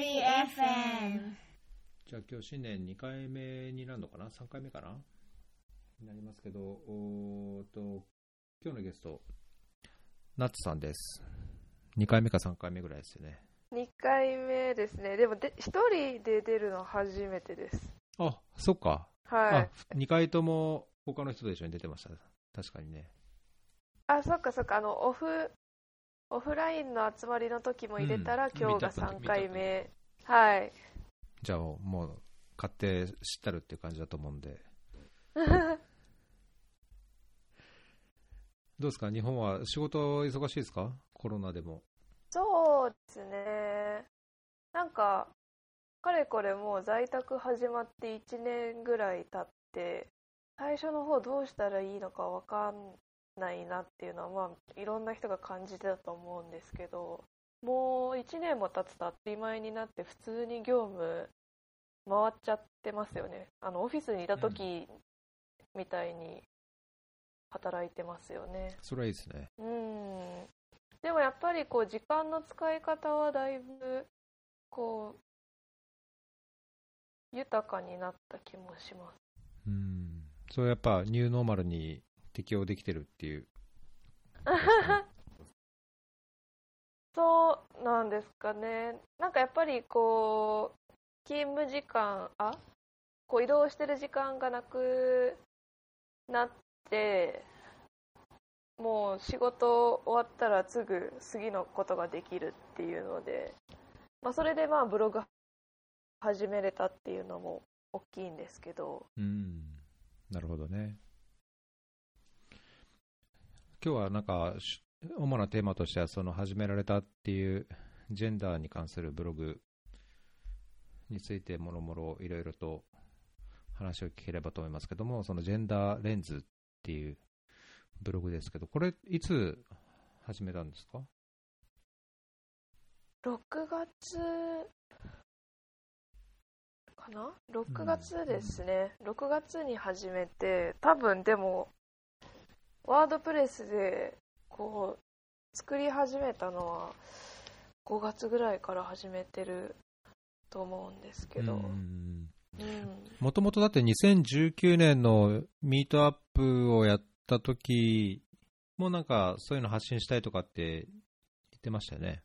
リ FM じゃあ今日新年2回目になるのかな ?3 回目かな？になりますけど、おと、今日のゲスト、ナッツさんです。2回目か3回目ぐらいですよね。2回目ですね。でもで、1人で出るの初めてです。あ、そっか。はい。あ、2回とも他の人と一緒に出てました。確かにね。あ、そっかそっか。あの、オフ、オフラインの集まりの時も入れたら、うん今日が見たと3回目。はい。じゃあもう、買って知ったるっていう感じだと思うんで。どうですか？日本は仕事忙しいですか？コロナでも。そうですね。なんか、かれこれもう在宅始まって1年ぐらい経って、最初の方どうしたらいいのかわかんないなっていうのは、まあ、いろんな人が感じてたと思うんですけど、もう1年も経つとあっという間になって、普通に業務回っちゃってますよね。あの、オフィスにいた時みたいに働いてますよね。それはいいですね。うんでもやっぱりこう時間の使い方はだいぶこう豊かになった気もします。うん。それやっぱニューノーマルに適応できてるっていう。そうなんですかね。なんかやっぱりこう勤務時間あこう移動してる時間がなくなってもう仕事終わったらすぐ次のことができるっていうので、まあ、それでまあブログ始めれたっていうのも大きいんですけどうん。なるほどね。今日はなんか、主なテーマとしては、その始められたっていうジェンダーに関するブログについて、もろもろいろいろと話を聞ければと思いますけども、そのジェンダーレンズっていうブログですけど、これ、いつ始めたんですか6月かな6月ですね、6月に始めて多分でもワードプレスでこう作り始めたのは5月ぐらいから始めてると思うんですけど、うんもともとだって2019年のミートアップをやった時もなんかそういうの発信したいとかって言ってましたよね。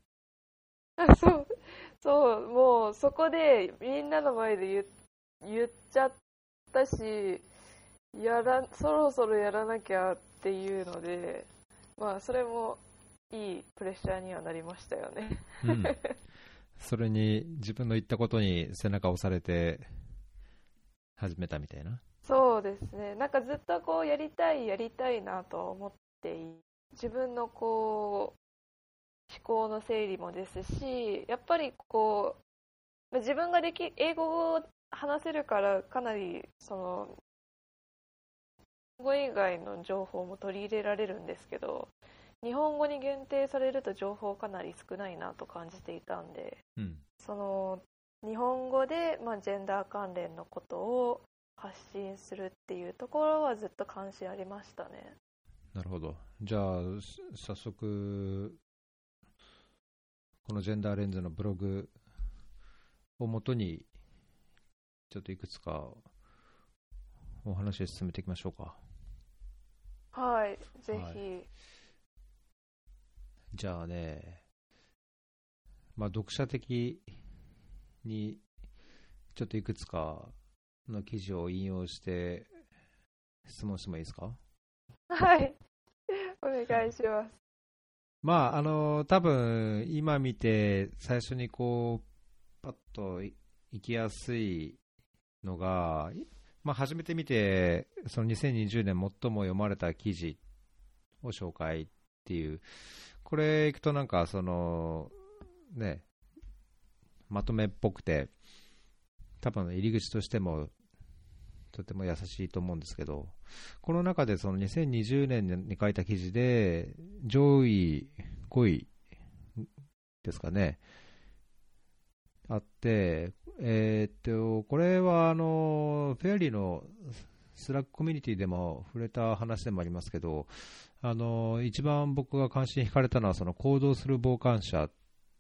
あそう。そう。もうそこでみんなの前で言言っちゃったしやらそろそろやらなきゃっていうのでまあそれもいいプレッシャーにはなりましたよねうん。それに自分の言ったことに背中を押されて始めたみたいな。そうですねなんかずっとこうやりたいやりたいなとは思ってい自分のこう思考の整理もですしやっぱりこうまあ自分ができ英語を話せるからかなりその英語以外の情報も取り入れられるんですけど日本語に限定されると情報かなり少ないなと感じていたんでうん。その日本語で、まあ、ジェンダー関連のことを発信するっていうところはずっと関心ありましたね。なるほど。じゃあ、す早速、このジェンダーレンズのブログをもとに、ちょっといくつかお話を進めていきましょうか。はい、ぜひ、はい。じゃあね、まあ、読者的に、ちょっといくつかの記事を引用して、質問してもいいですか？はい、お願いします。まあ、あの、多分今見て、最初にこう、パッとい行きやすいのが、まあ、初めて見て、その2020年最も読まれた記事を紹介っていう、これ行くとなんか、その、ね、まとめっぽくて、多分入り口としても、とても優しいと思うんですけど、この中でその2020年に書いた記事で、上位5位ですかね、あって、えーっと、これはあの、フェアリーのSlack コミュニティでも触れた話でもありますけど、あの、一番僕が関心惹かれたのは、その行動する傍観者っ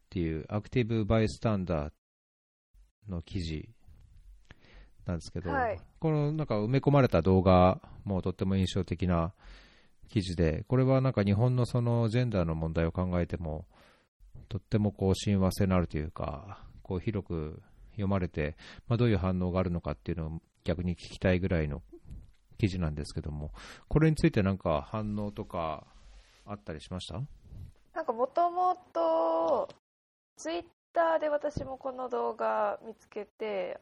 ていう、 active bystander っの記事なんですけど、はい。このなんか埋め込まれた動画もとっても印象的な記事で、これはなんか日本のそのジェンダーの問題を考えても、とってもこう親和性のあるというか、こう広く読まれて、まあ、どういう反応があるのかっていうのを逆に聞きたいぐらいの記事なんですけども、これについてなんか反応とかあったりしました？なんかもともとツイッターで私もこの動画見つけて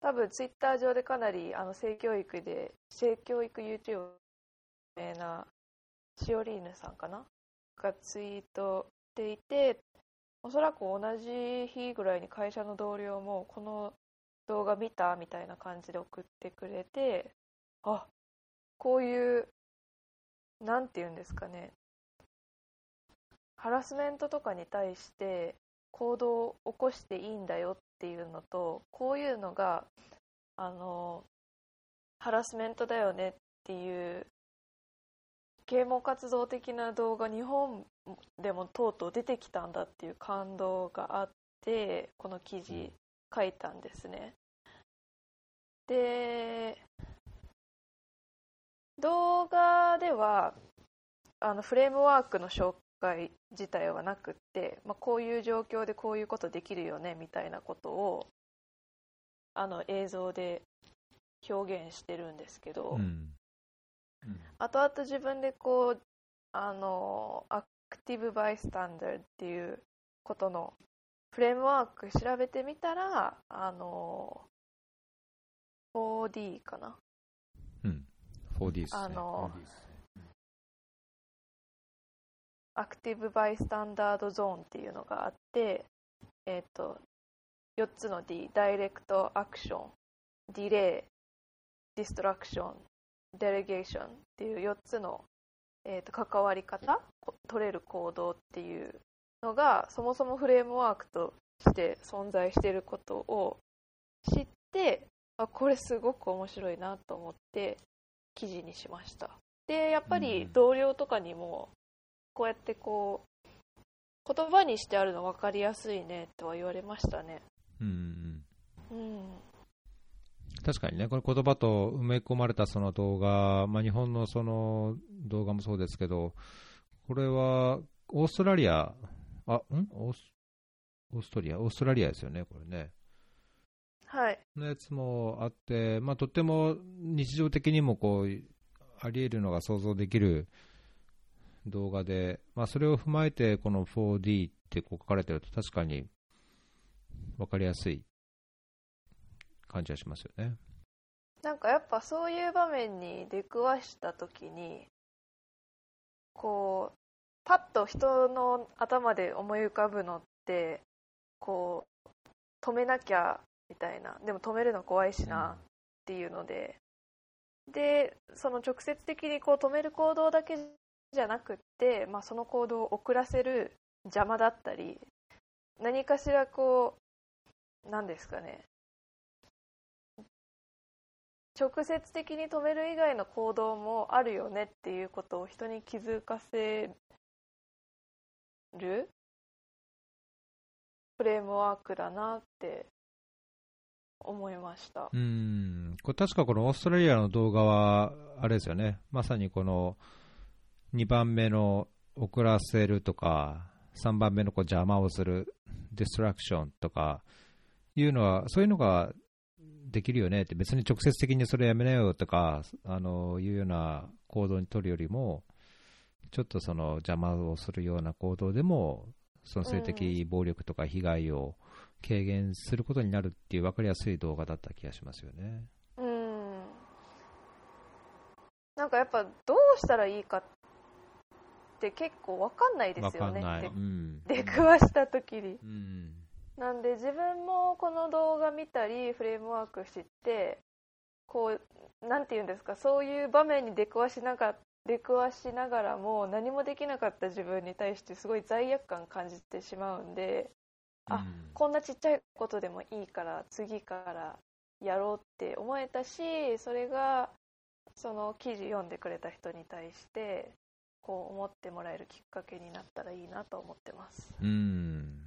多分ツイッター上でかなりあの性教育で性教育 YouTube 有名なシオリーヌさんかな？がツイートしていておそらく同じ日ぐらいに会社の同僚もこの動画見たみたいな感じで送ってくれてあこういうなんて言うんですかね。ハラスメントとかに対して行動を起こしていいんだよっていうのとこういうのがあのハラスメントだよねっていう啓蒙活動的な動画日本でもとうとう出てきたんだっていう感動があってこの記事書いたんですね。で動画ではあのフレームワークの紹介自体はなくって、まあ、こういう状況でこういうことできるよねみたいなことをあの映像で表現してるんですけど、うん後々自分でこうあのアクティブ・バイスタンダーっていうことのフレームワーク調べてみたらあの 4D かな。うん、4D ですね。あの 4D ですね。アクティブ・バイスタンダード・ゾーンっていうのがあって、えっと4つの D direct action, delay, distraction, delegation っていう4つの、えーと関わり方こ取れる行動っていうのがそもそもフレームワークとして存在していることを知ってあこれすごく面白いなと思って記事にしました。でやっぱりうん。同僚とかにもこうやってこう言葉にしてあるの分かりやすいねとは言われましたね。うんうん。うん確かにね、これ言葉と埋め込まれたその動画、まあ、日本のその動画もそうですけど、これはオーストラリア、あん？オースオーストリア、オーストラリアですよね、これね。はい。のやつもあって、まあ、とっても日常的にもこうあり得るのが想像できる動画で、まあ、それを踏まえてこの 4D ってこう書かれてると確かに分かりやすい感じはしますよね。なんかやっぱそういう場面に出くわした時にこうパッと人の頭で思い浮かぶのってこう止めなきゃみたいな。でも止めるの怖いしなっていうので、でその直接的にこう止める行動だけじゃなくって、まあ、その行動を遅らせる邪魔だったり何かしらこうなんですかね直接的に止める以外の行動もあるよねっていうことを人に気づかせるフレームワークだなって思いました。うん、これ確かこのオーストラリアの動画は、あれですよね、まさにこの2番目の遅らせるとか、3番目のこう邪魔をする、ディストラクションとかいうのは、そういうのができるよねって、別に直接的にそれやめなよとか、あのいうような行動に取るよりも、ちょっとその邪魔をするような行動でも、その性的暴力とか被害を軽減することになるっていう分かりやすい動画だった気がしますよね。うんなんかやっぱどうしたらいいかって結構わかんないですよね。分かんない。でうん。出くわした時に。うん。なんで自分もこの動画見たりフレームワーク知ってこうなんて言うんですかそういう場面に出くわしなが出くわしながらも何もできなかった自分に対してすごい罪悪感感じてしまうんであうんこんなちっちゃいことでもいいから次からやろうって思えたしそれがその記事読んでくれた人に対してこう思ってもらえるきっかけになったらいいなと思ってます。うん。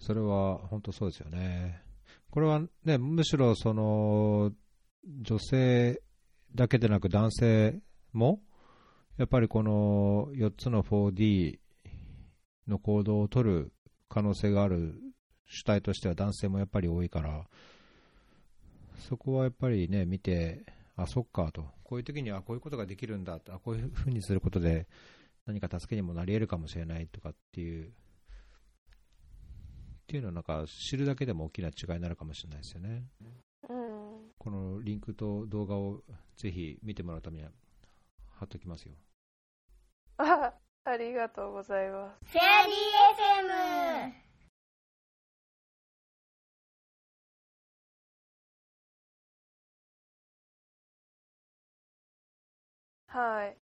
それは本当そうですよね。これはね、むしろその女性だけでなく男性も、やっぱりこの4つの 4D の行動を取る可能性がある主体としては男性もやっぱり多いから、そこはやっぱりね、見て、あ、そっかと、こういう時にはこういうことができるんだあこういうふうにすることで何か助けにもなり得るかもしれないとかっていう、っていうのはなんか知るだけでも大きな違いになるかもしれないですよね。うん、このリンクと動画をぜひ見てもらうためには貼っときますよ。あありがとうございます。フェアリー FM! はい。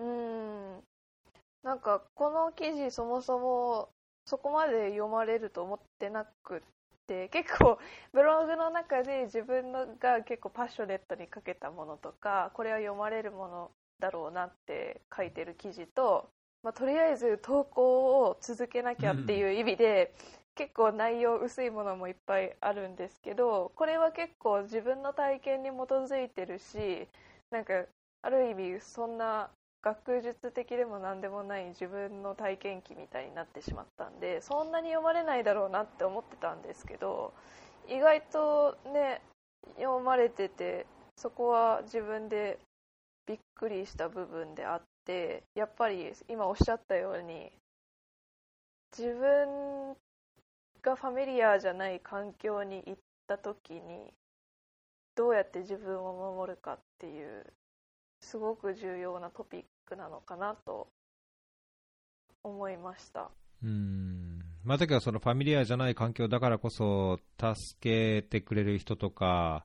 うん。なんか、この記事そもそもそこまで読まれると思ってなくって結構 ブログの中で自分のが結構パッショネットにかけたものとかこれは読まれるものだろうなって書いてる記事と、まあ、とりあえず投稿を続けなきゃっていう意味で、結構内容薄いものもいっぱいあるんですけどこれは結構自分の体験に基づいてるしなんかある意味そんな学術的でも何でもない自分の体験記みたいになってしまったんでそんなに読まれないだろうなって思ってたんですけど意外とね読まれててそこは自分でびっくりした部分であってやっぱり今おっしゃったように自分がファミリアじゃない環境に行った時にどうやって自分を守るかっていうすごく重要なトピックなのかなと思いました。うん。まあ、だけどそのファミリアじゃない環境だからこそ助けてくれる人とか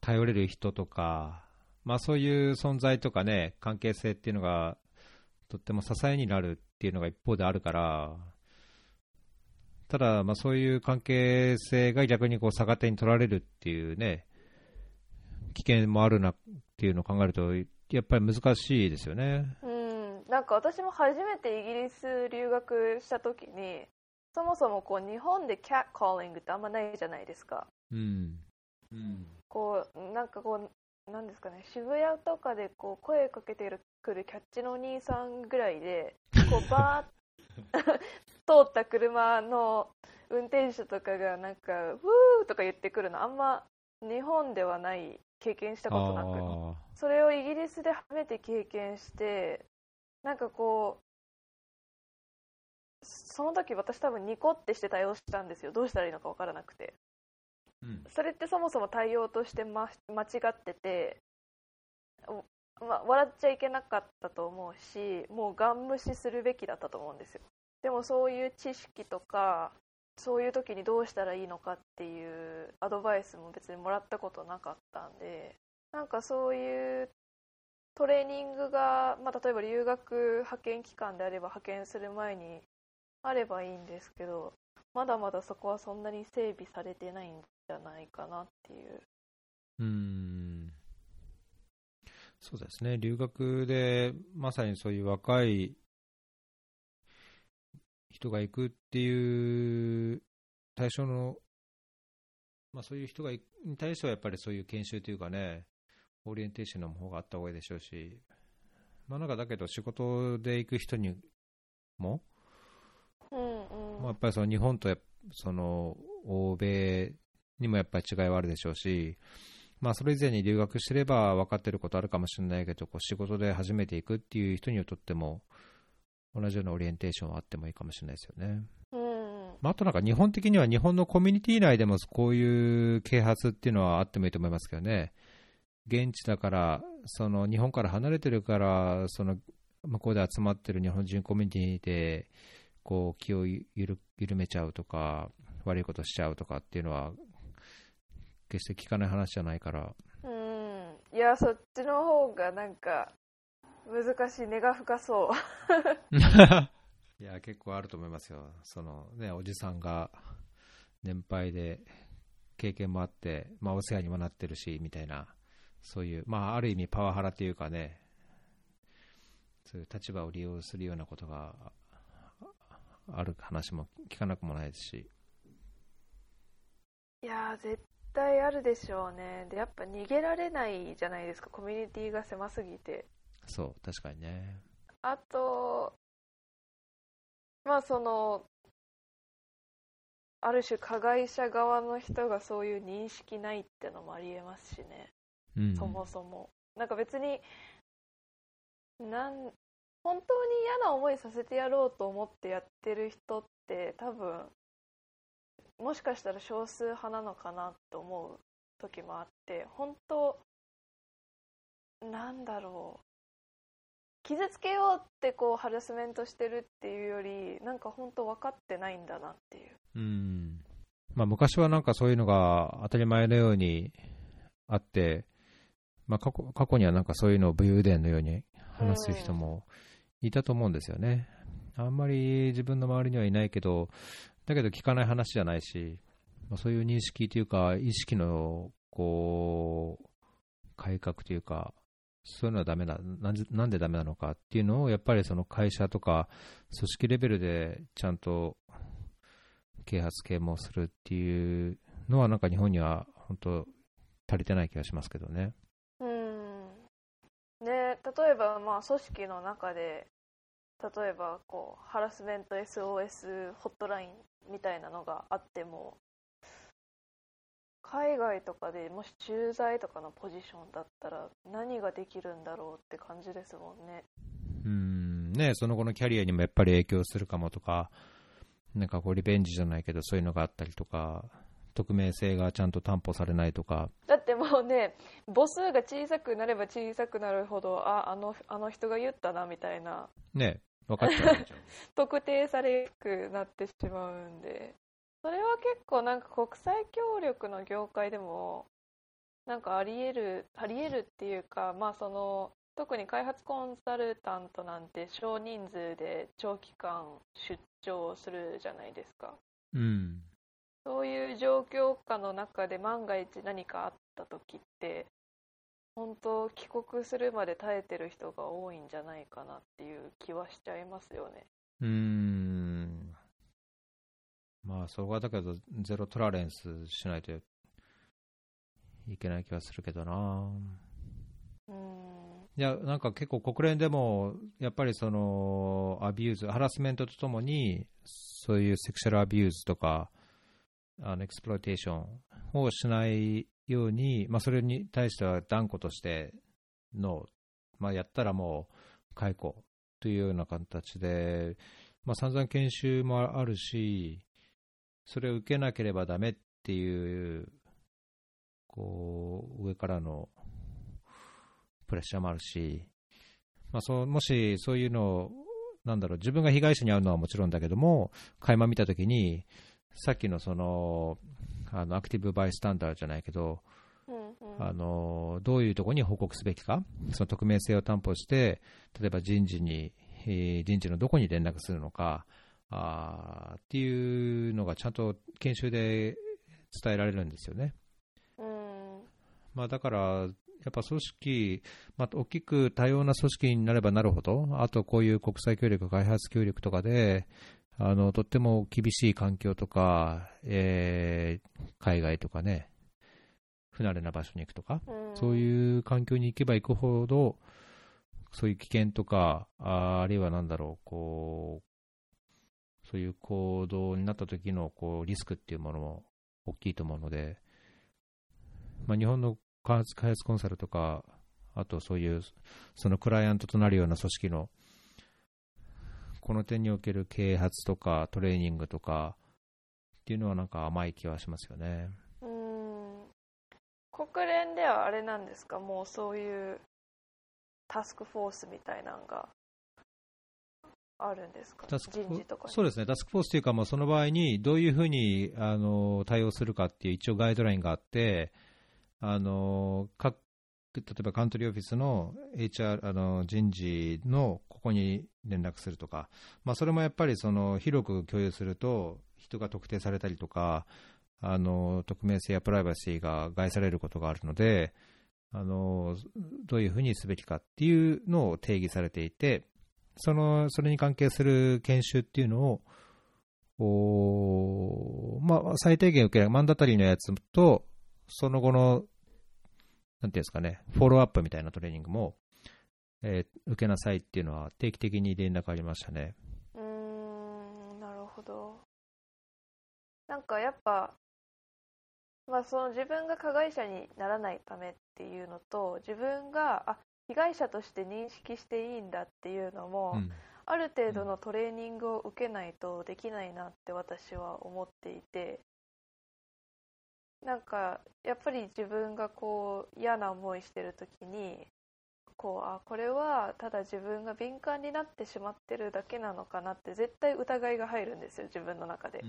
頼れる人とか、まあ、そういう存在とかね関係性っていうのがとっても支えになるっていうのが一方であるからただ、まあ、そういう関係性が逆にこう逆手に取られるっていうね危険もあるなっていうのを考えると、やっぱり難しいですよね。うん、なんか私も初めてイギリス留学した時に、そもそもこう日本でキャットコーリングってあんまないじゃないですか。うん。うん、こう、なんかこう、なんですかね、渋谷とかでこう声かけてくるキャッチのお兄さんぐらいで、こうバーッ 通った車の運転手とかがなんか、ウーとか言ってくるの、あんま日本ではない経験したことなく。それをイギリスで初めて経験してなんかこうその時私多分ニコってして対応したんですよ。どうしたらいいのか分からなくて、うん、それってそもそも対応として、ま、間違ってて、ま、笑っちゃいけなかったと思うしもうガン無視するべきだったと思うんですよ。でもそういう知識とかそういう時にどうしたらいいのかっていうアドバイスも別にもらったことなかったんでなんかそういうトレーニングが、まあ、例えば留学派遣期間であれば派遣する前にあればいいんですけどまだまだそこはそんなに整備されてないんじゃないかなっていう。うん。そうですね。留学でまさにそういう若い人が行くっていう対象の、まあ、そういう人がに対してはやっぱりそういう研修というかね、オリエンテーションの方があった方がいいでしょうし、まあ、なんかだけど仕事で行く人にも、うんうん、まあ、やっぱりその日本とその欧米にもやっぱり違いはあるでしょうし、まあ、それ以前に留学してれば分かってることあるかもしれないけど、こう仕事で初めて行くっていう人にとっても、同じようなオリエンテーションはあってもいいかもしれないですよね。うんまあ、あとなんか日本的には日本のコミュニティ内でもこういう啓発っていうのはあってもいいと思いますけどね。現地だから、その日本から離れてるから、その向こうで集まってる日本人コミュニティで、こう気をゆる緩めちゃうとか、悪いことしちゃうとかっていうのは、決して聞かない話じゃないから、うんいやそっちの方がなんか難しい。根が深そう。いや、結構あると思いますよ。そのね、おじさんが年配で経験もあって、まあお世話にもなってるし、みたいな、そういう、まあある意味パワハラというかね、そういう立場を利用するようなことがある話も聞かなくもないですし、いやー絶対あるでしょうね。でやっぱ逃げられないじゃないですか。コミュニティが狭すぎてそう、確かにね。あとまあそのある種加害者側の人がそういう認識ないってのもありえますしね、うん、そもそも。なんか別になん本当に嫌な思いさせてやろうと思ってやってる人って多分もしかしたら少数派なのかなと思う時もあって本当なんだろう傷つけようってこうハラスメントしてるっていうよりなんか本当分かってないんだなっていううんまあ、昔はなんかそういうのが当たり前のようにあって、まあ、過去過去にはなんかそういうのを武勇伝のように話す人もいたと思うんですよね。あんまり自分の周りにはいないけど、だけど聞かない話じゃないし、まあ、そういう認識というか、意識のこう改革というか、そういうのはダメだなんで、なんでダメなのかっていうのを、やっぱりその会社とか組織レベルでちゃんと啓発啓蒙するっていうのは、なんか日本には本当、足りてない気がしますけどね。うんね例えばまあ組織の中で例えばこうハラスメント SOS ホットラインみたいなのがあっても海外とかでもし駐在とかのポジションだったら何ができるんだろうって感じですもんね。うん。ね、その後のキャリアにもやっぱり影響するかもとか、なんかこうリベンジじゃないけど、そういうのがあったりとか、匿名性がちゃんと担保されないとか、だってもうね母数が小さくなれば小さくなるほどああのあの人が言ったなみたいな。ね、分かっちゃう 特定されやすくなってしまうんでそれは結構なんか国際協力の業界でもなんかありえるありえるっていうかまあその特に開発コンサルタントなんて少人数で長期間出張するじゃないですか。うん、そういう状況下の中で万が一何かあった時って本当帰国するまで耐えてる人が多いんじゃないかなっていう気はしちゃいますよね。うーん、まあ、そこはだけど、ゼロトラレンスしないといけない気はするけどな。うんいや、なんか結構国連でも、やっぱりその、 abuse、ハラスメントとともに、そういう sexual abuse とか、あの、 exploitation をしないように、まあ、それに対しては断固としての、まあ、やったらもう解雇というような形で、まあ、散々研修もあるし、それを受けなければダメっていう、こう、上からのプレッシャーもあるし、まあ、そうもしそういうのを、なんだろう、自分が被害者に遭うのはもちろんだけども、垣間見たときに、さっきのその、あのアクティブバイスタンダーじゃないけど、あのどういうところに報告すべきか、その匿名性を担保して、例えば人事に、えー人事のどこに連絡するのかあーっていうのがちゃんと研修で伝えられるんですよね。うんまあ、だから、やっぱ組織、まあ、大きく多様な組織になればなるほど、あとこういう国際協力、開発協力とかで、あのとっても厳しい環境とか、えー海外とかね、不慣れな場所に行くとか、うんそういう環境に行けば行くほど、そういう危険とか、ああるいはなんだろう、こう、そういう行動になった時のこうリスクっていうものも大きいと思うので、まあ、日本の開発開発コンサルとか、あとそういう、そのクライアントとなるような組織の、この点における啓発とかトレーニングとかっていうのはなんか甘い気はしますよね。国連ではあれなんですか？もうそういうタスクフォースみたいなのが。あるんですか？タスクフォ人事とかに。そうですね、タスクフォースというか、まあ、その場合にどういうふうにあの対応するかっていう一応ガイドラインがあって、あの各例えばカントリーオフィスの HR あの人事のここに連絡するとか、まあ、それもやっぱりその広く共有すると、人が特定されたりとか、あの匿名性やプライバシーが害されることがあるので、あのどういうふうにすべきかっていうのを定義されていて、そのそれに関係する研修っていうのを、おまあ、最低限受ける、マンダタリーのやつと、その後の、なんていうんですかね、フォローアップみたいなトレーニングも、えー受けなさいっていうのは定期的に連絡ありましたね。うーんなるほどなんかやっぱまあその自分が加害者にならないためっていうのと自分があ被害者として認識していいんだっていうのも、うん。ある程度のトレーニングを受けないとできないなって私は思っていてなんかやっぱり自分がこう嫌な思いしてる時にこうあこれはただ自分が敏感になってしまってるだけなのかなって絶対疑いが入るんですよ自分の中で。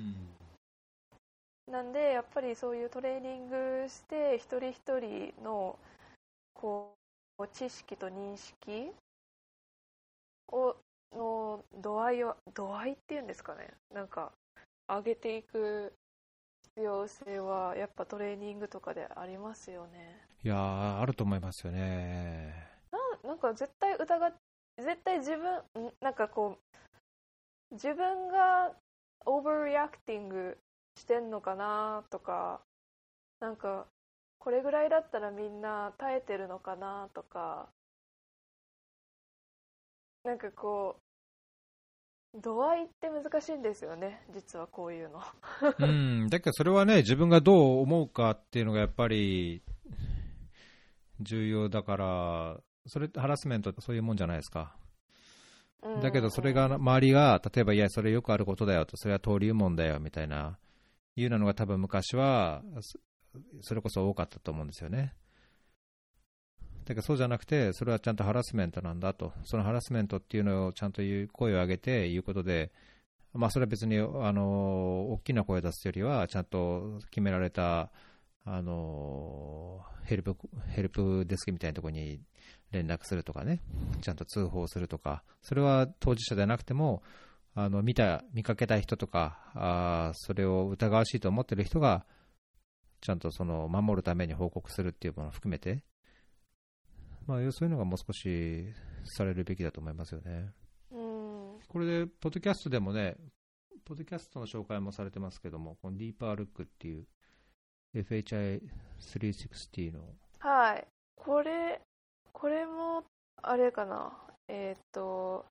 なんでやっぱりそういうトレーニングして一人一人のこう知識と認識をの度合いを度合いっていうんですかねなんか上げていく必要性はやっぱトレーニングとかでありますよねいやー、あると思いますよね。ななんか絶対疑っ絶対自分んなんかこう自分が overreacting してんのかなとかなんかこれぐらいだったらみんな耐えてるのかなとかなんかこう度合いって難しいんですよね実はこういうの うん、だけどそれはね、自分がどう思うかっていうのがやっぱり重要だから、それハラスメントってそういうもんじゃないですか。だけどそれが周りが、例えば、いや、それよくあることだよと、それは登竜門だよみたいな、いうなのが多分昔は、それこそ多かったと思うんですよね。だけどそうじゃなくて、それはちゃんとハラスメントなんだと、そのハラスメントっていうのをちゃんと言う声を上げて言うことで、まあ、それは別にあの大きな声を出すよりは、ちゃんと決められたあのヘルプヘルプデスクみたいなところに連絡するとかね、ちゃんと通報するとか、それは当事者でなくても、あの見た見かけた人とかあ、それを疑わしいと思ってる人が、ちゃんとその守るために報告するっていうものを含めて、まあ、そういうのがもう少しされるべきだと思いますよね。うん。これで、ポッドキャストでもね、ポッドキャストの紹介もされてますけども、このディーパールックっていう FHI360 の、はい。これこれもあれかな。えっ、と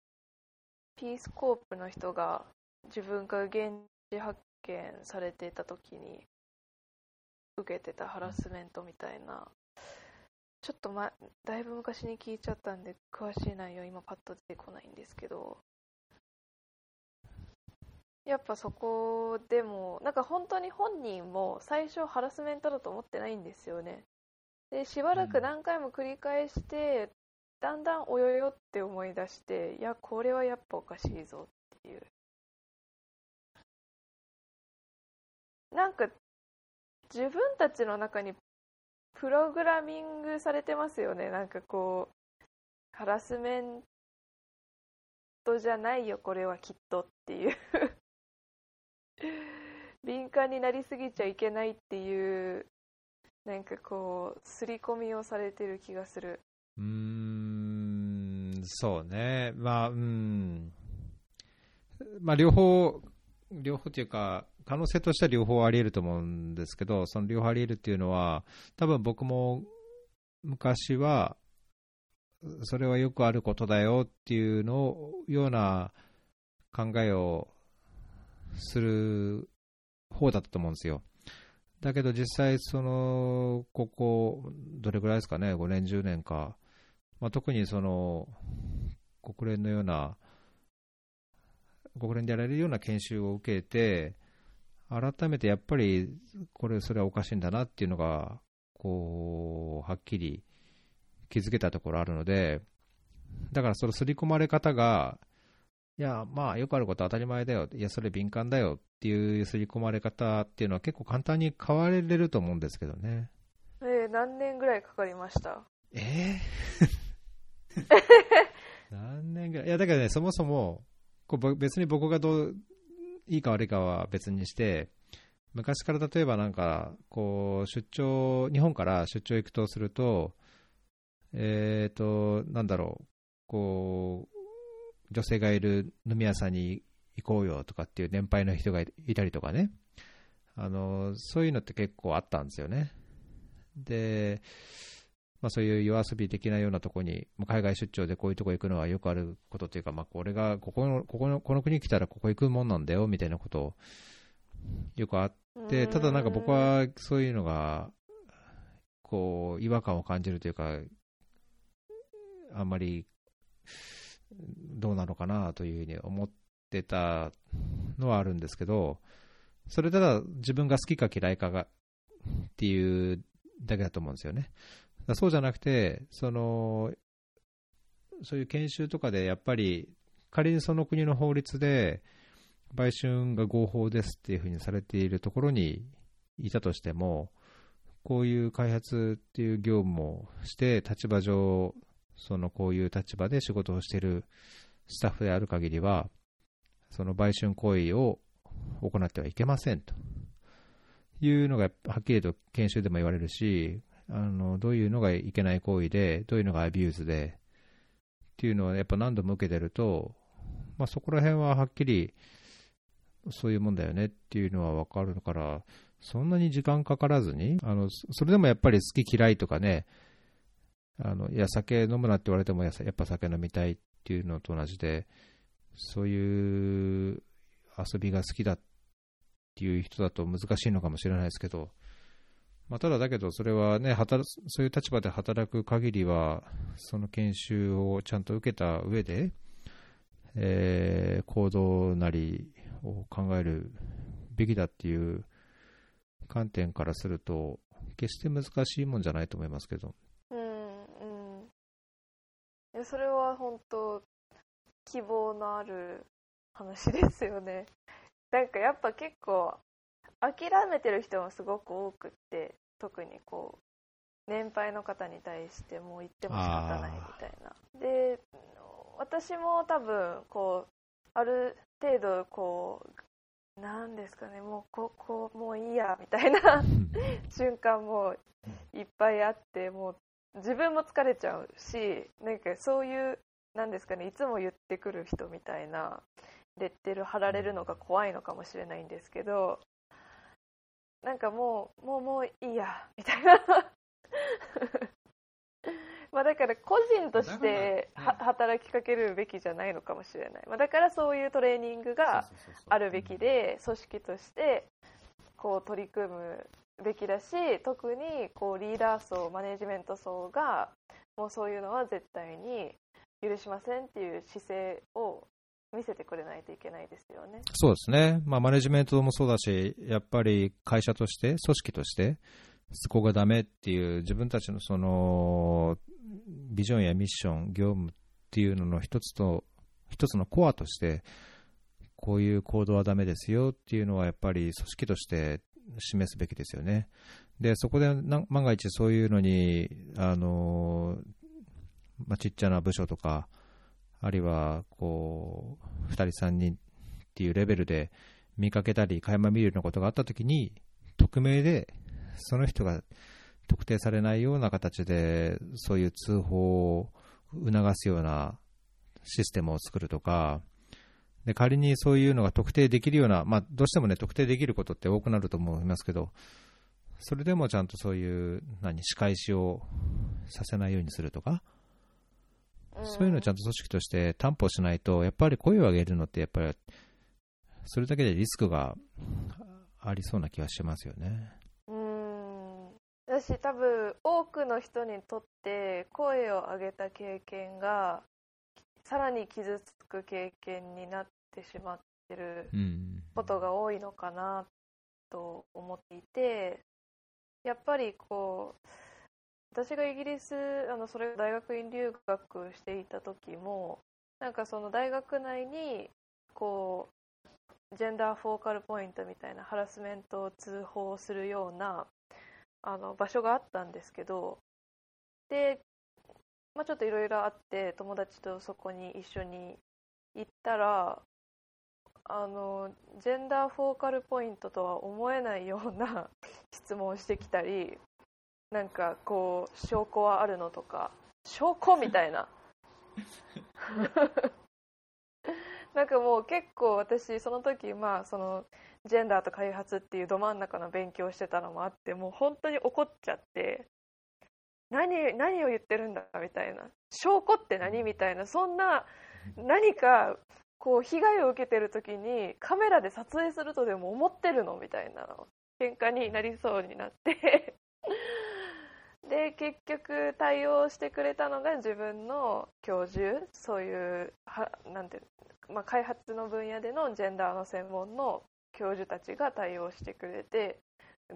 ピースコープの人が自分が現地発見されていた時に受けてたハラスメントみたいな。ちょっと、ま、だいぶ昔に聞いちゃったんで詳しい内容今パッと出てこないんですけど。やっぱそこでもなんか本当に本人も最初ハラスメントだと思ってないんですよね。でしばらく何回も繰り返して、だんだんおよよって思い出していやこれはやっぱおかしいぞっていう。なんか自分たちの中にプログラミングされてますよね。なんかこうハラスメントじゃないよこれはきっとっていう。敏感になりすぎちゃいけないっていうなんかこう刷り込みをされてる気がする。うーん、そうね、まあ、うん、まあ、両方、両方というか、可能性としては両方あり得ると思うんですけど、その両方あり得るっていうのは、多分僕も昔は、それはよくあることだよっていうのような考えをする方だったと思うんですよ。だけど実際、そのここ、どれぐらいですかね、5年、10年か、まあ、特にその国連のような、国連でやられるような研修を受けて、改めてやっぱり、これ、それはおかしいんだなっていうのが、こう、はっきり気づけたところあるので、だからその刷り込まれ方が、いや、まあ、よくあることは当たり前だよ、いや、それ敏感だよっていう刷り込まれ方っていうのは結構簡単に変われると思うんですけどね。えー何年ぐらいかかりました？えー？何年ぐらい？いや、だからね、そもそも、こうぼ別に僕がどういいか悪いかは別にして、昔から例えばなんか、こう、出張、日本から出張行くとすると、えっ、と、なんだろう、こう、女性がいる飲み屋さんに行こうよとかっていう年配の人がいいたりとかね、あの、そういうのって結構あったんですよね。で、まあ、そういう夜遊び的なようなところに、まあ海外出張でこういうとこ行くのはよくあることというか、まあ、これがここのここのこの国来たらここ行くもんなんだよみたいなことをよくあって、ただなんか僕はそういうのが、こう、違和感を感じるというか、あんまりどうなのかなというふうに思ってたのはあるんですけど、それただ自分が好きか嫌いかがっていうだけだと思うんですよね。そうじゃなくて、その、そういう研修とかでやっぱり、仮にその国の法律で、売春が合法ですっていうふうにされているところにいたとしても、こういう開発っていう業務をして、立場上、そのこういう立場で仕事をしているスタッフである限りは、その売春行為を行ってはいけませんと。いうのがはっきりと研修でも言われるし、あのどういうのがいけない行為で、どういうのが abuse でっていうのはやっぱ何度も受けてると、まあ、そこら辺ははっきりそういうもんだよねっていうのは分かるから、そんなに時間かからずに、あのそれでもやっぱり好き嫌いとかね、あのいや、酒飲むなって言われても、やっぱ酒飲みたいっていうのと同じで、そういう遊びが好きだっていう人だと難しいのかもしれないですけど、まあ、ただだけど、それはね働、そういう立場で働く限りは、その研修をちゃんと受けた上で、えー行動なりを考えるべきだっていう観点からすると、決して難しいもんじゃないと思いますけど。うんうんいやそれは本当希望のある話ですよねなんかやっぱ結構諦めてる人もすごく多くって特にこう年配の方に対してもう言っても仕方ないみたいな。で私も多分こうある程度こうなんですかねもうここもういいやみたいな 瞬間もいっぱいあってもう自分も疲れちゃうしなんかそういうなんですかねいつも言ってくる人みたいなレッテル貼られるのが怖いのかもしれないんですけどなんかもうもうもういいやみたいな。まあだから個人として働きかけるべきじゃないのかもしれない、まあ、だからそういうトレーニングがあるべきで組織としてこう取り組むべきだし特にこうリーダー層マネジメント層がもうそういうのは絶対に許しませんっていう姿勢を見せてくれないといけないですよね。そうですね、まあ、マネジメントもそうだし、やっぱり会社として、組織として、そこがダメっていう、自分たちのそのビジョンやミッション、業務っていうのの一つと、一つのコアとして、こういう行動はダメですよっていうのは、やっぱり組織として示すべきですよね。で、そこで万が一そういうのに、あのまあ、ちっちゃな部署とか、あるいはこう2人、3人っていうレベルで見かけたり、垣間見るようなことがあったときに、匿名でその人が特定されないような形で、そういう通報を促すようなシステムを作るとか、で仮にそういうのが特定できるような、まあ、どうしてもね、特定できることって多くなると思いますけど、それでもちゃんとそういう、何、仕返しをさせないようにするとか、そういうのをちゃんと組織として担保しないと、やっぱり声を上げるのって、やっぱりそれだけでリスクがありそうな気がしますよね。う私多分多くの人にとって声を上げた経験がさらに傷つく経験になってしまってるうん。ことが多いのかなと思っていてやっぱりこう私がイギリスあのそれ大学院留学していた時もなんかその大学内にこうジェンダーフォーカルポイントみたいなハラスメントを通報するようなあの場所があったんですけどで、まあ、ちょっといろいろあって友達とそこに一緒に行ったらあのジェンダーフォーカルポイントとは思えないような質問をしてきたりなんかこう証拠はあるのとか証拠みたいな。なんかもう結構私その時まあそのジェンダーと開発っていうど真ん中の勉強してたのもあってもう本当に怒っちゃって何何を言ってるんだみたいな。証拠って何みたいな。そんな何かこう被害を受けてる時にカメラで撮影するとでも思ってるのみたいな喧嘩になりそうになって。で結局対応してくれたのが自分の教授そういうはなんてまあ、開発の分野でのジェンダーの専門の教授たちが対応してくれて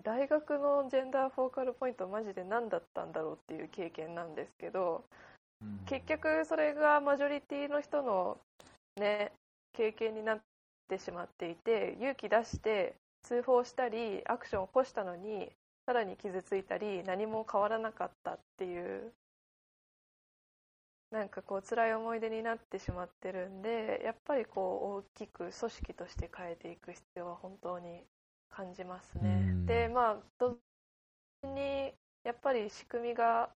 大学のジェンダーフォーカルポイントマジで何だったんだろうっていう経験なんですけど結局それがマジョリティの人のね経験になってしまっていて勇気出して通報したりアクションを起こしたのにさらに傷ついたり何も変わらなかったっていうなんかこう辛い思い出になってしまってるんでやっぱりこう大きく組織として変えていく必要は本当に感じますね。うんでまあ同時にやっぱり仕組みが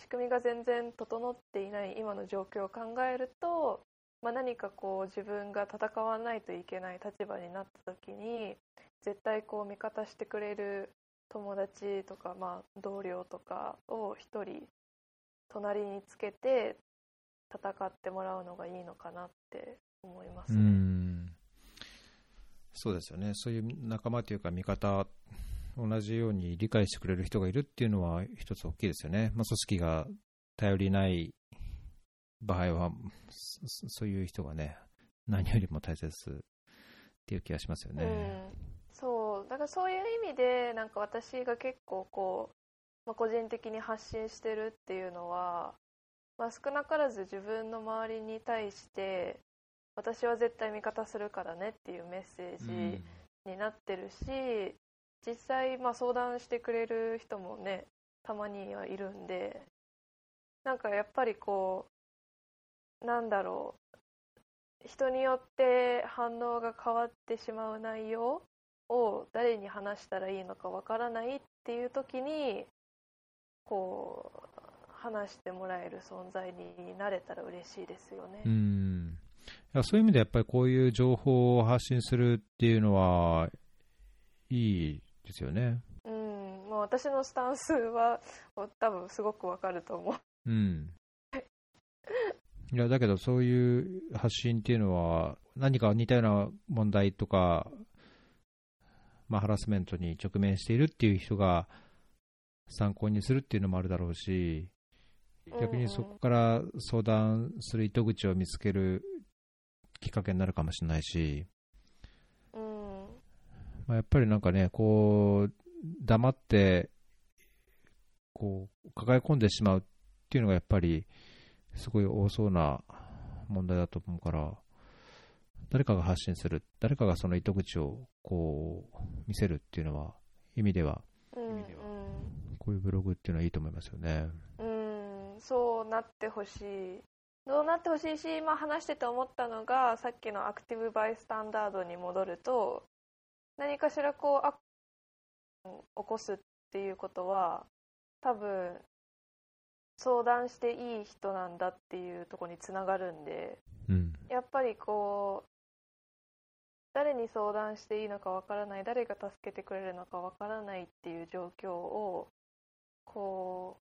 仕組みが全然整っていない今の状況を考えると、まあ、何かこう自分が戦わないといけない立場になった時に絶対こう味方してくれる友達とか、まあ、同僚とかを一人隣につけて戦ってもらうのがいいのかなって思いますうね。ん。そうですよね。そういう仲間というか味方、同じように理解してくれる人がいるっていうのは一つ大きいですよね。まあ、組織が頼りない場合は、そそういう人がね、何よりも大切っていう気がしますよね。うん、そうだかそういう意味でなんか私が結構こう、まあ、個人的に発信してるっていうのは、まあ、少なからず自分の周りに対して私は絶対味方するからねっていうメッセージになってるし、実際まあ相談してくれる人もねたまにはいるんでなんかやっぱりこうなんだろう人によって反応が変わってしまう内容を誰に話したらいいのかわからないっていう時にこう話してもらえる存在になれたら嬉しいですよね。うんいやそういう意味でやっぱりこういう情報を発信するっていうのはいいですよね。うん、まあ、私のスタンスは多分すごくわかると思う。うん。いや、だけどそういう発信っていうのは、何か似たような問題とか、まあ、ハラスメントに直面しているっていう人が参考にするっていうのもあるだろうし、逆にそこから相談する糸口を見つけるきっかけになるかもしれないし、うん、まあ、やっぱりなんかね、こう、黙って、こう、抱え込んでしまうっていうのがやっぱり、すごい多そうな問題だと思うから、誰かが発信する、誰かがその糸口をこう、見せるっていうのは、意味では、うん、こういうブログっていうのはいいと思いますよね。うん、うん、そうなってほしい。どうなってほしいし、まあ、話してて思ったのがさっきのアクティブ・バイスタンダードに戻ると何かしらこうア起こすっていうことは多分相談していい人なんだっていうところにつながるんでうん。やっぱりこう誰に相談していいのかわからない誰が助けてくれるのかわからないっていう状況をこ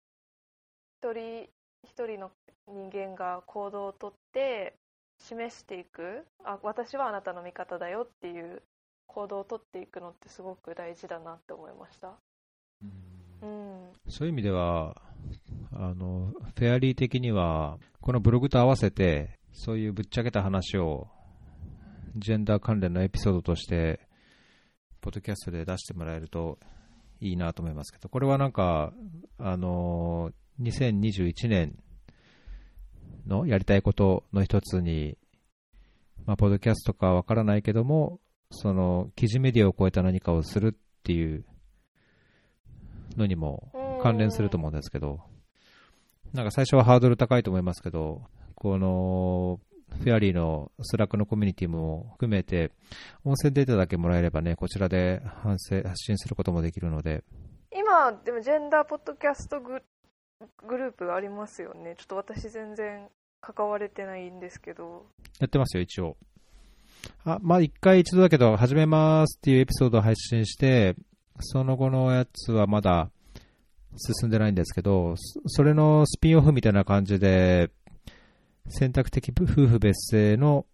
う一人一人の人間が行動をとって示していくあ私はあなたの味方だよっていう行動をとっていくのってすごく大事だなって思いました。うんうんそういう意味では、あの、フェアリー的には、このブログと合わせて、そういうぶっちゃけた話を、ジェンダー関連のエピソードとして、ポッドキャストで出してもらえるといいなと思いますけど、これはなんか、あの、2021年のやりたいことの一つに、まあ、ポッドキャストかわからないけども、その、記事メディアを超えた何かをするっていうのにも関連すると思うんですけど、なんか最初はハードル高いと思いますけど、この、 Fairly の Slack のコミュニティも含めて、音声データだけもらえればね、こちらで発信発信することもできるので、今でもジェンダーポッドキャストググループがありますよね。ちょっと私全然関われてないんですけど。やってますよ、一応。あ、まあ、一回一度だけど、始めますっていうエピソードを配信して、その後のやつはまだ進んでないんですけど、そそれのスピンオフみたいな感じで、選択的夫婦別姓の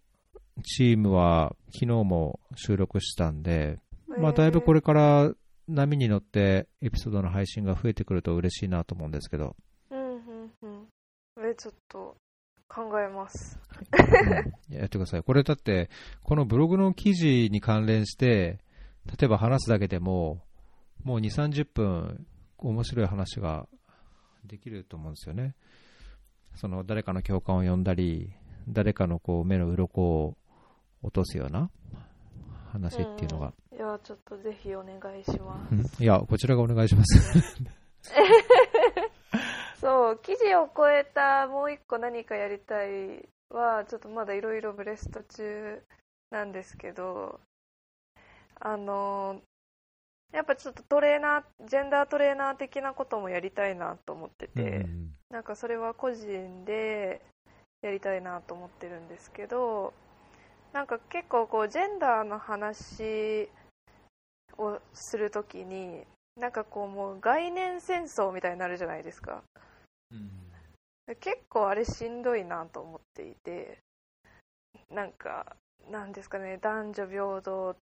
チームは昨日も収録したんで、まあ、だいぶこれから波に乗ってエピソードの配信が増えてくると嬉しいなと思うんですけど、うんうんうん。えちょっと考えます。うん。やってください。これだって、このブログの記事に関連して、例えば話すだけでも、もう2、30分面白い話ができると思うんですよね。その誰かの共感を呼んだり、誰かのこう目の鱗を落とすような話っていうのが。いやちょっとぜひお願いしまうんいや、こちらがお願いします。す そう記事を超えたもう一個何かやりたいはちょっとまだいろいろブレスト中なんですけどあのやっぱちょっとトレーナージェンダートレーナー的なこともやりたいなと思ってて、うんなんかそれは個人でやりたいなと思ってるんですけどなんか結構こうジェンダーの話をするときになんかこうもう概念戦争みたいになるじゃないですか。結構あれしんどいなと思っていてなんかなんですかね男女平等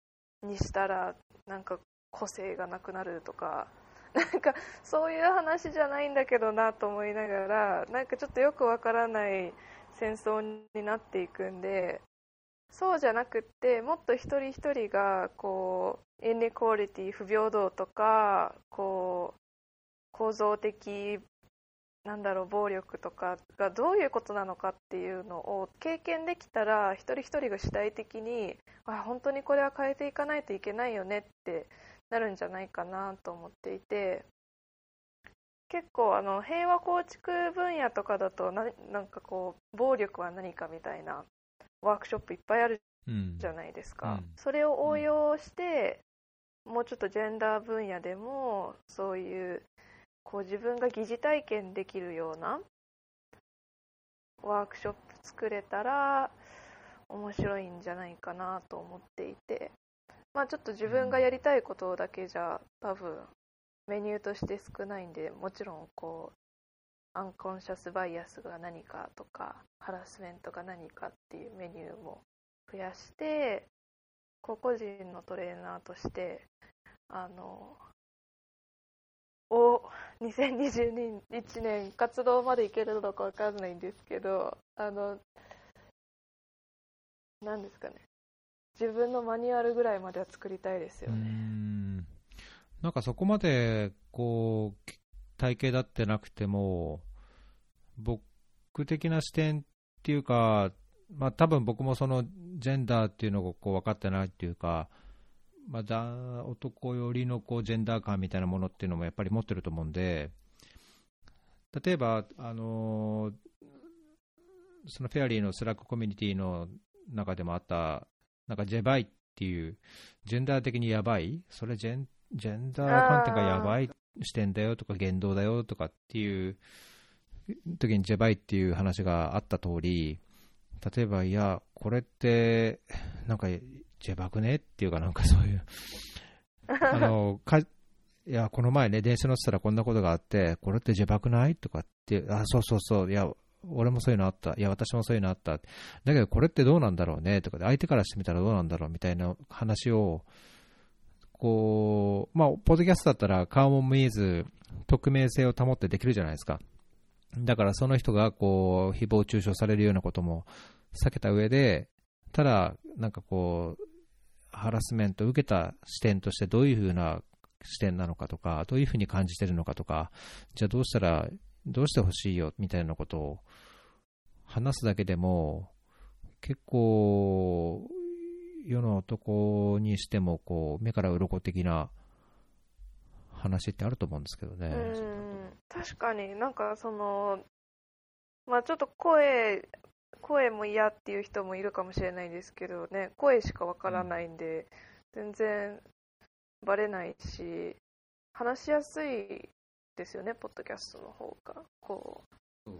にしたらなんか個性がなくなるとか なんかそういう話じゃないんだけどなと思いながらなんかちょっとよくわからない戦争になっていくんでそうじゃなくってもっと一人一人がこうインネクオリティ不平等とかこう構造的なんだろう暴力とかがどういうことなのかっていうのを経験できたら一人一人が主体的にあ本当にこれは変えていかないといけないよねってなるんじゃないかなと思っていて結構あの平和構築分野とかだとななんかこう暴力は何かみたいなワークショップいっぱいあるうんじゃないですか、うん。それを応用して、もうちょっとジェンダー分野でもそういうこう自分が疑似体験できるようなワークショップ作れたら面白いんじゃないかなと思っていてまあちょっと自分がやりたいことだけじゃ多分メニューとして少ないんでもちろんこうアンコンシャスバイアスが何かとかハラスメントが何かっていうメニューも増やして個々人のトレーナーとしてあのを2021年活動までいけるのかわかんないんですけどあの何ですかね。自分のマニュアルぐらいまでは作りたいですよね。なんかそこまでこう体系だってなくても僕的な視点っていうか、まあ多分僕もそのジェンダーっていうのがこう分かってないっていうか、まあ、だ男寄りのこうジェンダー感みたいなものっていうのもやっぱり持ってると思うんで、例えば、あのその Fairly の Slack コミュニティの中でもあった、なんかジェバイっていう、ジェンダー的にやばい、それジェンジェンダー観点がやばい視点だよとか言動だよとかっていう時にジェバイっていう話があった通り、例えば、いや、これって、なんか、ジェバくねっていうか、なんかそういう、あの、かいや、この前ね、電車乗ってたらこんなことがあって、これってジェバくない？とかって、あ、そうそうそう、いや、俺もそういうのあった、いや、私もそういうのあった、だけどこれってどうなんだろうね？とかで、相手からしてみたらどうなんだろうみたいな話を、こう、まあ、ポッドキャストだったら顔も見えず、匿名性を保ってできるじゃないですか。だからその人がこう誹謗中傷されるようなことも避けた上で、ただ、なんかこう、ハラスメントを受けた視点としてどういうふうな視点なのかとか、どういうふうに感じてるのかとか、じゃあどうしたら、どうしてほしいよみたいなことを話すだけでも、結構、世の男にしてもこう目から鱗的な話ってあると思うんですけどね。うん確かになんかそのまあちょっと声声も嫌っていう人もいるかもしれないですけどね声しかわからないんで、全然バレないし話しやすいですよねポッドキャストの方が。こう。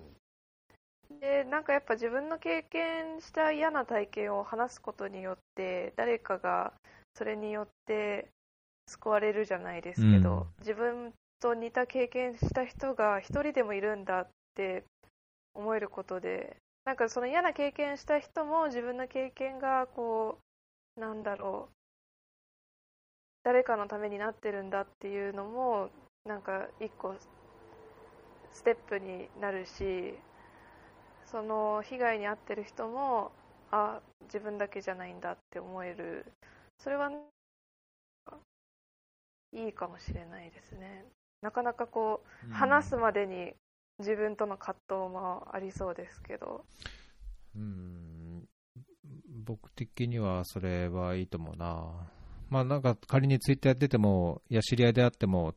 でなんかやっぱ自分の経験した嫌な体験を話すことによって誰かがそれによって救われるじゃないですけど、自分と似た経験した人が一人でもいるんだって思えることでなんかその嫌な経験した人も自分の経験がこうなんだろう誰かのためになってるんだっていうのもなんか一個ステップになるしその被害に遭ってる人もあ自分だけじゃないんだって思える。それはいいかもしれないですね。なかなかこう話すまでに自分との葛藤もありそうですけど。うん。僕的にはそれはいいと思うな。まあなんか仮にツイッターやっててもいや知り合いであっても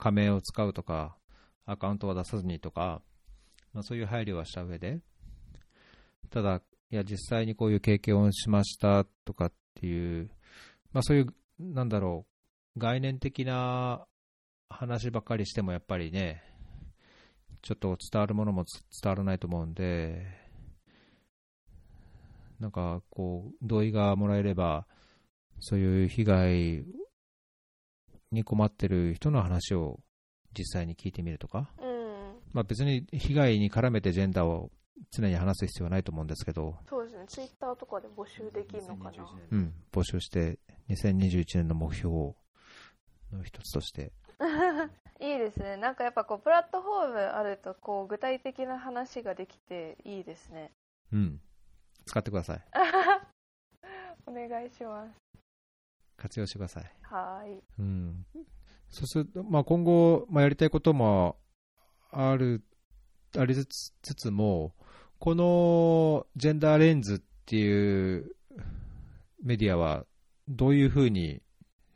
仮名を使うとかアカウントは出さずにとかまあ、そういう配慮はした上で、ただ、いや、実際にこういう経験をしましたとかっていう、まあ、そういう、なんだろう、概念的な話ばっかりしてもやっぱりね、ちょっと伝わるものも伝わらないと思うんで、なんかこう、同意がもらえれば、そういう被害に困ってる人の話を実際に聞いてみるとか、うんまあ、別に被害に絡めてジェンダーを常に話す必要はないと思うんですけど、そうですね、ツイッターとかで募集できるのかな。うん、募集して、2021年の目標の一つとして。いいですね、なんかやっぱこうプラットフォームあるとこう具体的な話ができていいですね。うん、使ってください。お願いします。活用してください。はい。うん。そうすると、まあ、今後、まあ、やりたいこともある、ありつつも、このジェンダーレンズっていうメディアはどういうふうに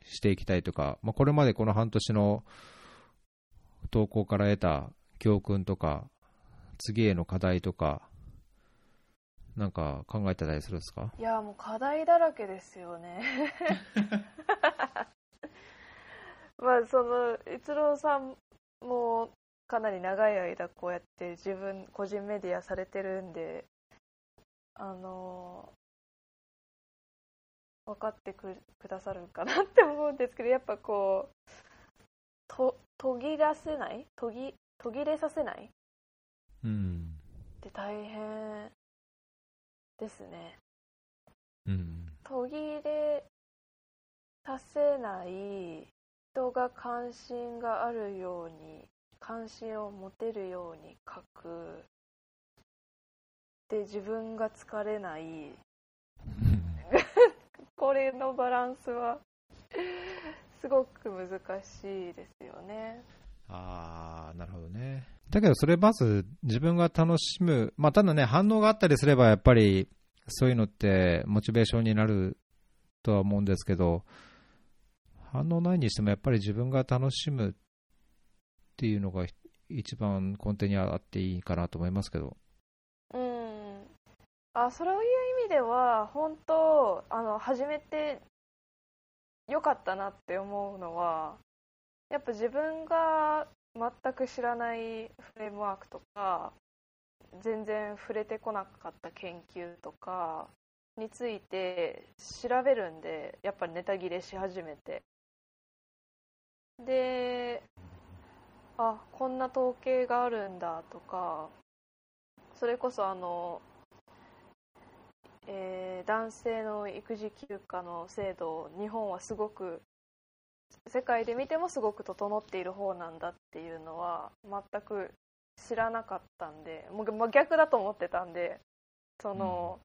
していきたいとか、まあ、これまでこの半年の投稿から得た教訓とか、次への課題とか、なんか考えてたりするんですか？いや、もう課題だらけですよね。まあ、その、逸郎さんもかなり長い間こうやって自分個人メディアされてるんであの分かってくださるかなって思うんですけどやっぱこうと途切らせない？途切途切れさせない、うん、って大変ですね、うん、途切れさせない人が関心があるように関心を持てるように書く。で自分が疲れない。これのバランスはすごく難しいですよねああなるほどねだけどそれまず自分が楽しむまあただね反応があったりすればやっぱりそういうのってモチベーションになるとは思うんですけど反応ないにしてもやっぱり自分が楽しむっていうのが一番根底にあっていいかなと思いますけど。うん。あ、そういう意味では、本当、あの、始めてよかったなって思うのは、やっぱ自分が全く知らないフレームワークとか、全然触れてこなかった研究とかについて調べるんで、やっぱりネタ切れし始めて。で、あこんな統計があるんだとかそれこそあの、えー、男性の育児休暇の制度日本はすごく世界で見てもすごく整っている方なんだっていうのは全く知らなかったんでもうまあ逆だと思ってたんでその、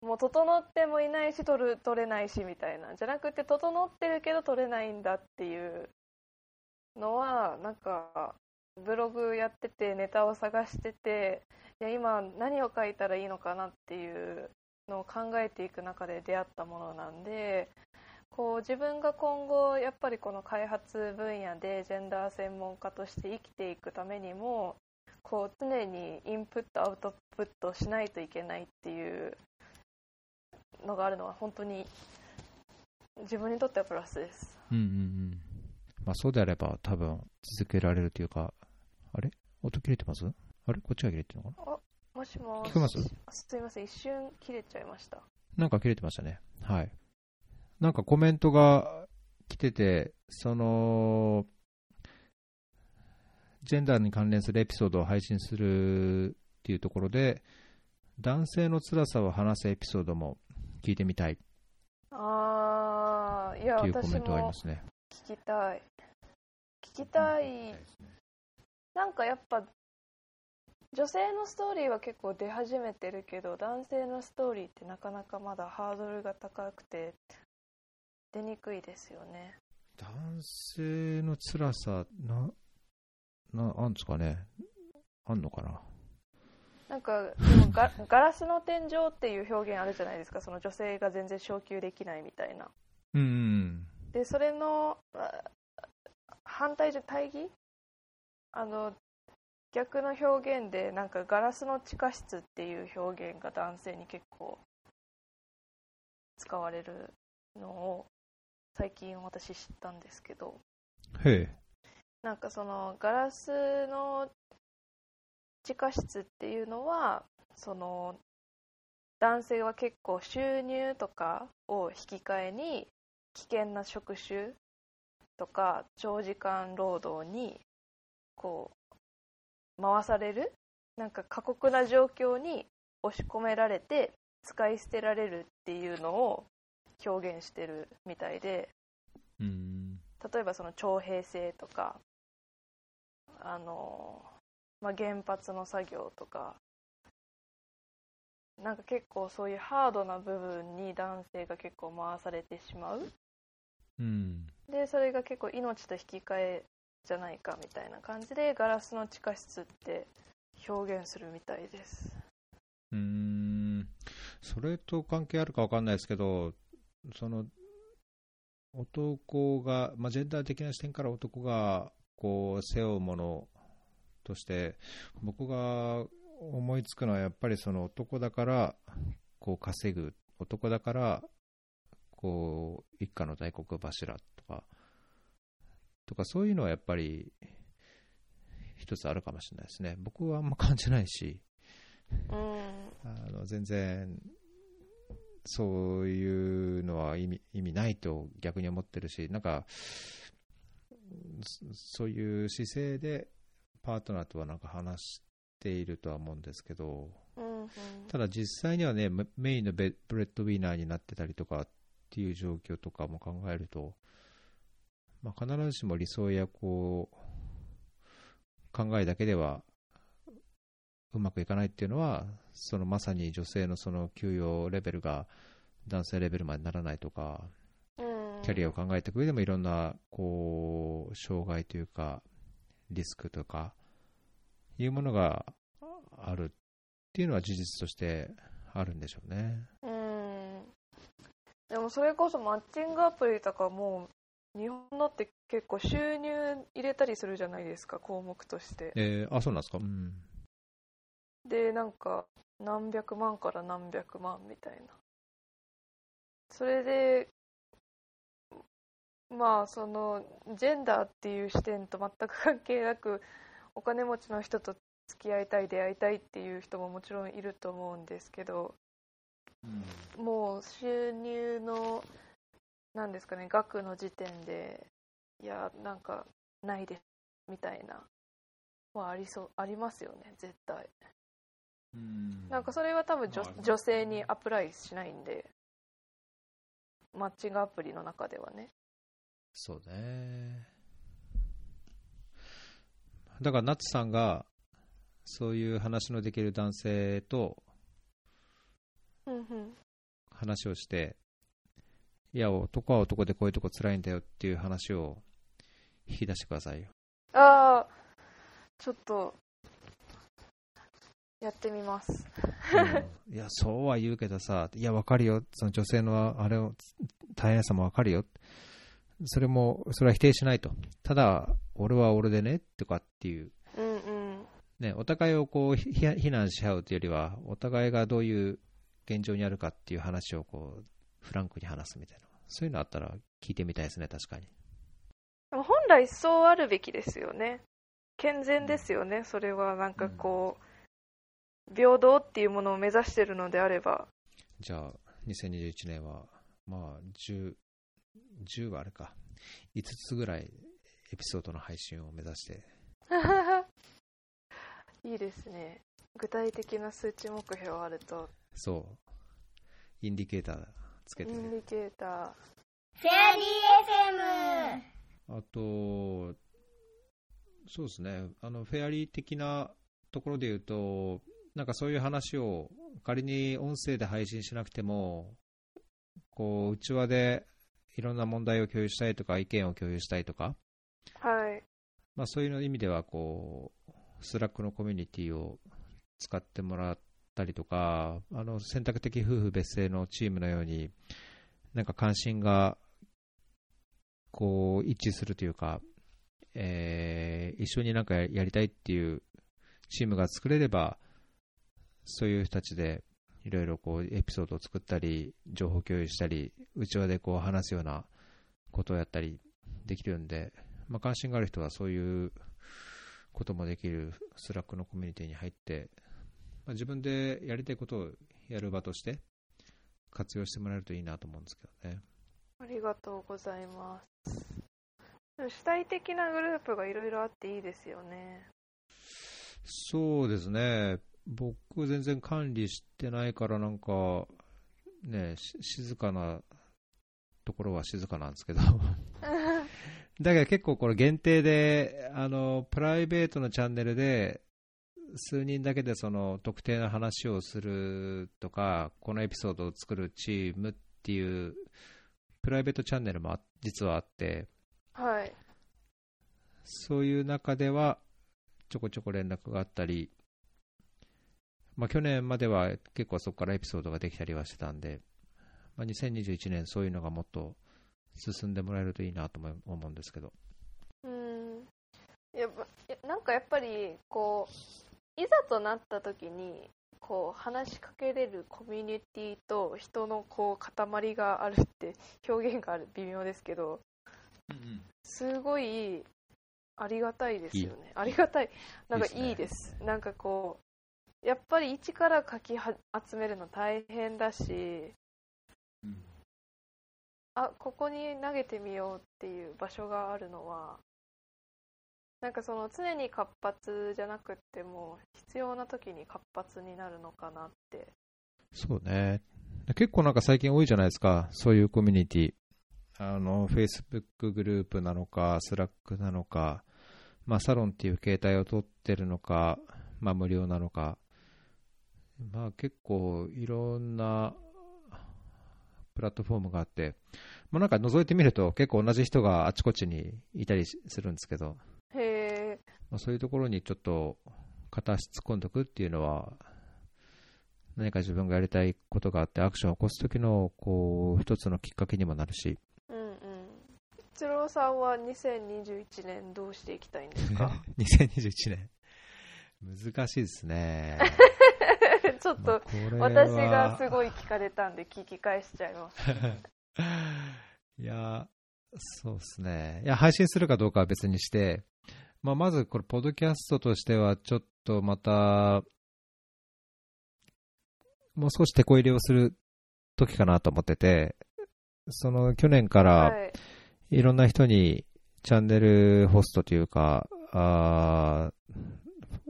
もう整ってもいないし取る取れないしみたいなじゃなくて整ってるけど取れないんだっていうのはなんかブログやっててネタを探してていや今何を書いたらいいのかなっていうのを考えていく中で出会ったものなんでこう自分が今後やっぱりこの開発分野でジェンダー専門家として生きていくためにもこう常にインプットアウトプットしないといけないっていうのがあるのは本当に自分にとってはプラスです。うんうんうん。まあそうであれば多分続けられるというか、あれ？音切れてます？あれ？こっちが切れてるのかな？もしもし聞こえます？あすいません一瞬切れちゃいました。なんか切れてましたね。はい。なんかコメントが来てて、その、ジェンダーに関連するエピソードを配信するっていうところで、男性の辛さを話すエピソードも聞いてみたい。っあーいや私ていうコメントがありもますね。聞きたい。聞きたい。なんかやっぱ女性のストーリーは結構出始めてるけど男性のストーリーってなかなかまだハードルが高くて出にくいですよね。男性の辛さ、な、な、あんですかね？あんのかな？なんかでもガ ガラスの天井っていう表現あるじゃないですか。その女性が全然昇級できないみたいな。うんうん。でそれのあ反対じゃ対義？あの逆の表現でなんかガラスの地下室っていう表現が男性に結構使われるのを最近私知ったんですけどへえ。なんかそのガラスの地下室っていうのはその男性は結構収入とかを引き換えに危険な職種とか長時間労働にこう回されるなんか過酷な状況に押し込められて使い捨てられるっていうのを表現してるみたいで。うん。例えばその徴兵制とかあの、まあ、原発の作業とか。なんか結構そういうハードな部分に男性が結構回されてしまう。うん。でそれが結構命と引き換えじゃないかみたいな感じでガラスの地下室って表現するみたいです。うーん。それと関係あるか分かんないですけど、その男が、まあ、ジェンダー的な視点から男がこう背負うものとして、僕が思いつくのは、やっぱりその男だからこう稼ぐ、男だからこう一家の大黒柱とか、とかそういうのはやっぱり一つあるかもしれないですね。僕はあんま感じないし。うんあの全然そういうのは意味意味ないと逆に思ってるし、なんかそそういう姿勢でパートナーとはなんか話しているとは思うんですけど、うんうん。ただ実際にはね、メメインのベ breadwinner になってたりとかっていう状況とかも考えると、まあ、必ずしも理想やこう考えだけではうまくいかないっていうのは、そのまさに女性のその給与レベルが男性レベルまでならないとか、うんキャリアを考えていく上でもいろんなこう障害というか、リスクとかいうものがあるっていうのは事実としてあるんでしょうね。うんでもそれこそマッチングアプリとかもう日本のって結構収入入れたりするじゃないですか項目としてえーあ、そうなんですか？うん。でなんか何百万から何百万みたいな。それでまあそのジェンダーっていう視点と全く関係なくお金持ちの人と付き合いたい出会いたいっていう人ももちろんいると思うんですけどもう収入のなんですかね額の時点でいやなんかないですみたいな。はありそうありますよね絶対。うんなんかそれは多分女まあ女性にアプライしないんでマッチングアプリの中ではねそうね。だから、ナッツさんが、そういう話のできる男性と話をして、いや、男は男でこういうとこ辛いんだよっていう話を引き出してくださいよ。ああちょっとやってみます。うん。いや、そうは言うけどさ、いや、わかるよ、その女性のあれを大変さもわかるよ、それも、それは否定しないと、ただ、俺は俺でねとかっていう、うんうん。ね、お互いをこうひ非難し合うというよりは、お互いがどういう現状にあるかっていう話をこうフランクに話すみたいな、そういうのあったら聞いてみたいですね、確かに。本来そうあるべきですよね。健全ですよね。それはなんかこう平等っていうものを目指してるのであれば。じゃあ、2021年は、まあ、10、10はあれか、5つぐらいエピソードの配信を目指して、いいですね。具体的な数値目標あると。そう、インディケーターつけてね。インディケーター。 Fairly FM あと、そうですね、あの Fairly 的なところで言うと、なんかそういう話を仮に音声で配信しなくても、こう内輪でいろんな問題を共有したいとか、意見を共有したいとか、はい。まあ、そういう意味ではこう、 Slack のコミュニティを使ってもらったりとか、あの選択的夫婦別姓のチームのように、なんか関心がこう一致するというか、えー一緒になんかやりたいっていうチームが作れれば、そういう人たちでいろいろこうエピソードを作ったり、情報共有したり、内輪でこう話すようなことをやったりできるんで、まあ、関心がある人はそういうこともできる Slack のコミュニティに入って、まあ、自分でやりたいことをやる場として活用してもらえるといいなと思うんですけどね。ありがとうございます。でも主体的なグループがいろいろあっていいですよね。そうですね、僕、全然管理してないから、なんか、ね、し静かなところは静かなんですけど、だけど結構これ限定で、あの、プライベートのチャンネルで、数人だけでその特定の話をするとか、このエピソードを作るチームっていう、プライベートチャンネルもあ実はあって、はい。そういう中では、ちょこちょこ連絡があったり、まあ、去年までは結構そこからエピソードができたりはしてたんで、まあ、2021年そういうのがもっと進んでもらえるといいなとも思うんですけど。うん。やっぱいやなんかやっぱりこういざとなった時にこう話しかけれるコミュニティと人のこう塊があるって表現がある微妙ですけどすごいありがたいですよね。ありがたい。なんかいいっすね。いいです。なんかこうやっぱり一から書きは集めるの大変だしあここに投げてみようっていう場所があるのはなんかその常に活発じゃなくっても必要な時に活発になるのかなってそうね。結構なんか最近多いじゃないですか、そういうコミュニティ。あの、Facebook グループなのか、Slack なのか、まあ、サロンっていう形態を取ってるのか、まあ、無料なのか。まあ、結構いろんなプラットフォームがあって、まあ、なんか覗いてみると結構同じ人があちこちにいたりするんですけど、へえまあ、そういうところにちょっと片足突っ込んでおくっていうのは、何か自分がやりたいことがあってアクションを起こす時のこう一つのきっかけにもなるし、うんうん。一郎さんは2021年どうしていきたいんですか？2021年、難しいですね。ちょっと私がすごい聞かれたんで聞き返しちゃいます。いや、そうですね。いや、配信するかどうかは別にして、まあ、まずこれ、ポッドキャストとしては、ちょっとまた、もう少し手こ入れをする時かなと思ってて、その去年からはい。いろんな人にチャンネルホストというか、あ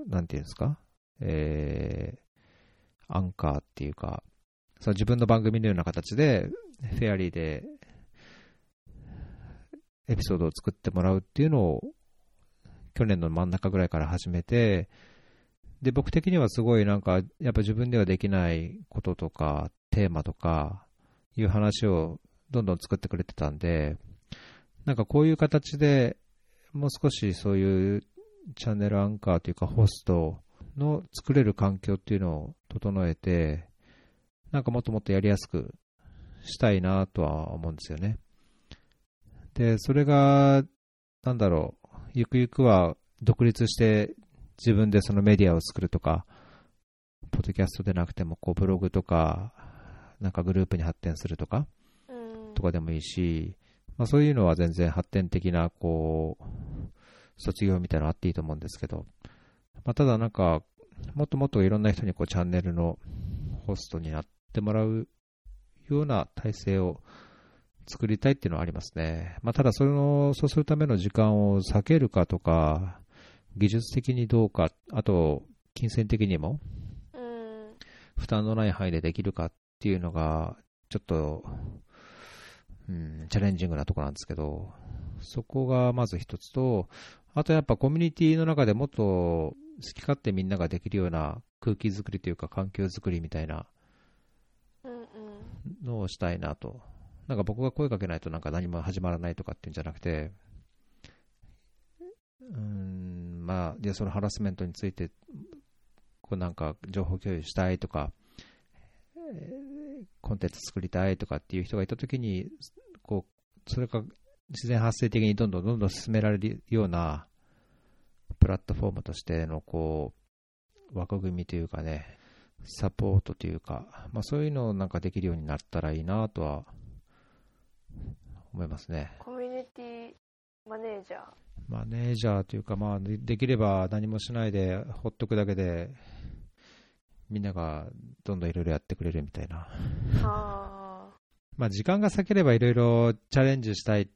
ーなんていうんですか、えー、アンカーっていうか、その自分の番組のような形で、フェアリーでエピソードを作ってもらうっていうのを、去年の真ん中ぐらいから始めて、で、僕的にはすごいなんか、やっぱ自分ではできないこととか、テーマとか、いう話をどんどん作ってくれてたんで、なんかこういう形でもう少しそういうチャンネルアンカーというかホストの作れる環境っていうのを整えて、なんかもっともっとやりやすくしたいなとは思うんですよね。で、それが、なんだろう、ゆくゆくは独立して自分でそのメディアを作るとか、ポッドキャストでなくてもこうブログとか、なんかグループに発展するとか、とかでもいいし、まあ、そういうのは全然発展的な、こう、卒業みたいなのあっていいと思うんですけど、まあ、ただなんか、もっともっといろんな人にこうチャンネルのホストになってもらうような体制を作りたいっていうのはありますね。まあ、ただその、そうするための時間を避けるかとか、技術的にどうか、あと、金銭的にも、負担のない範囲でできるかっていうのが、ちょっと、うん、チャレンジングなところなんですけど、そこがまず一つと、あとやっぱコミュニティの中でもっと好き勝手みんなができるような空気作りというか環境作りみたいなのをしたいなと。なんか僕が声かけないとなんか何も始まらないとかっていうんじゃなくて、うん、まあ、で、そのハラスメントについて、こうなんか情報共有したいとか、コンテンツ作りたいとかっていう人がいたときに、こう、それが自然発生的にどんどんどんどん進められるようなプラットフォームとしてのこう枠組みというかね、サポートというか、まあ、そういうのをなんかできるようになったらいいなとは思いますね。コミュニティマネージャーマネージャーというか、まあ、できれば何もしないでほっとくだけでみんながどんどんいろいろやってくれるみたいな。まあ時間が割ければいろいろチャレンジしたい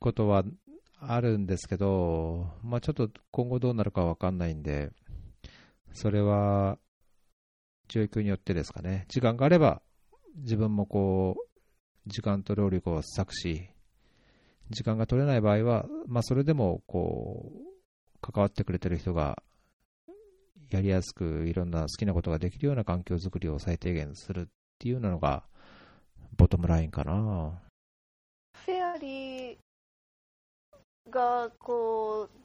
ことはあるんですけど、まあちょっと今後どうなるかわかんないんで、それは状況によってですかね。時間があれば自分もこう、時間と労力を割くし、時間が取れない場合は、まあそれでもこう、関わってくれてる人がやりやすくいろんな好きなことができるような環境づくりを最低限するっていうのがボトムラインかな。フェアリーがこう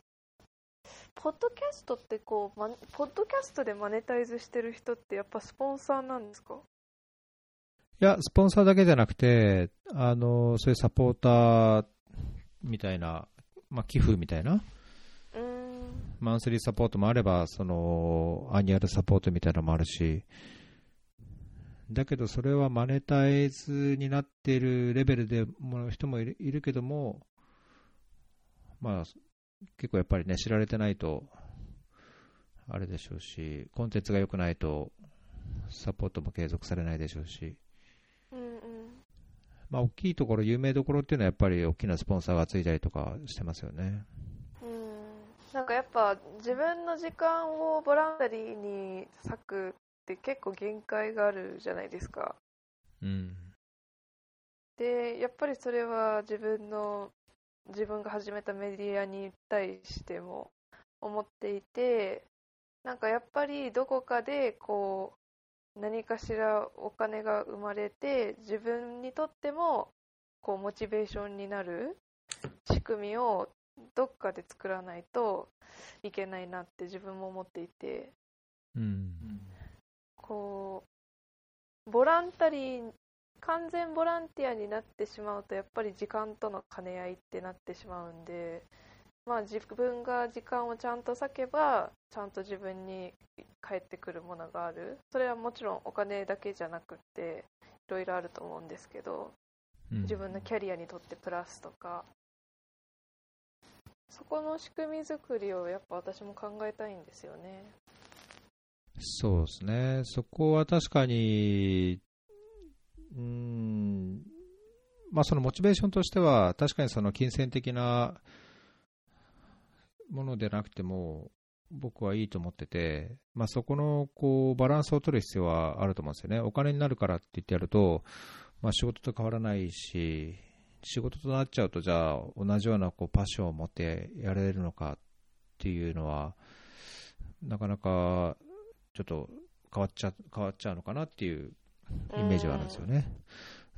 ポッドキャストってこう、ま、ポッドキャストでマネタイズしてる人ってやっぱスポンサーなんですか？いや、スポンサーだけじゃなくて、あのそういうサポーターみたいな、まあ、寄付みたいな、 monthly support もあれば、その annual support みたいなのもあるし、だけどそれはマネタイズになっているレベルでもらう人もいるいるけども、まあ、結構やっぱりね、知られてないと、あれでしょうし、コンテンツが良くないと、サポートも継続されないでしょうし、うんうん、まあ、大きいところ、有名どころっていうのは、やっぱり大きなスポンサーがついたりとかしてますよね。なんかやっぱ自分の時間をボランタリーに割くって結構限界があるじゃないですか。うん、でやっぱりそれは自分の自分が始めたメディアに対しても思っていてなんかやっぱりどこかでこう何かしらお金が生まれて自分にとってもこうモチベーションになる仕組みをどっかで作らないといけないなって自分も思っていて、うん、こうボランタリー完全ボランティアになってしまうとやっぱり時間との兼ね合いってなってしまうんで、まあ、自分が時間をちゃんと割けばちゃんと自分に返ってくるものがある。それはもちろんお金だけじゃなくていろいろあると思うんですけど、自分のキャリアにとってプラスとか。そこの仕組み作りをやっぱ私も考えたいんですよね。そうですね、そこは確かに、うん、まあ、そのモチベーションとしては、確かにその金銭的なものでなくても、僕はいいと思ってて、まあ、そこのこうバランスを取る必要はあると思うんですよね。お金になるからって言ってやると、まあ、仕事と変わらないし、仕事となっちゃうと、じゃあ、同じようなこうパッションを持ってやれるのかっていうのは、なかなかちょっと変わっちゃ変わっちゃうのかなっていうイメージはあるんですよね。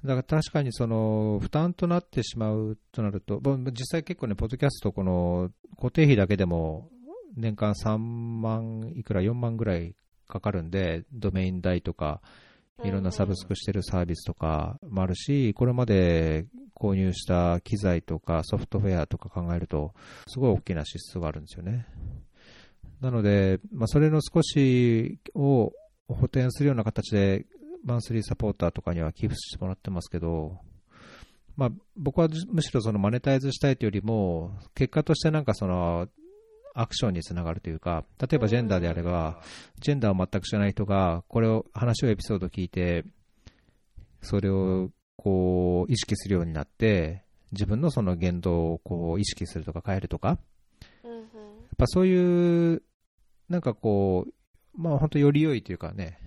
だから確かにその負担となってしまうとなると、実際結構ね、ポッドキャスト、この固定費だけでも年間3万いくら、4万ぐらいかかるんで、ドメイン代とか、いろんなサブスクしてるサービスとかもあるし、これまで購入した機材とかソフトウェアとか考えると、すごい大きな支出があるんですよね。なので、ま、それの少しを補填するような形で、マンスリーサポーターとかには寄付してもらってますけど、まあ、僕はむしろそのマネタイズしたいというよりも、結果としてなんかその、アクションにつながるというか、例えばジェンダーであれば、ジェンダーを全く知らない人が、これを、話をエピソード聞いて、それをこう意識するようになって、自分のその言動をこう意識するとか変えるとか、やっぱそういう、なんかこう、まあ本当より良いというかね、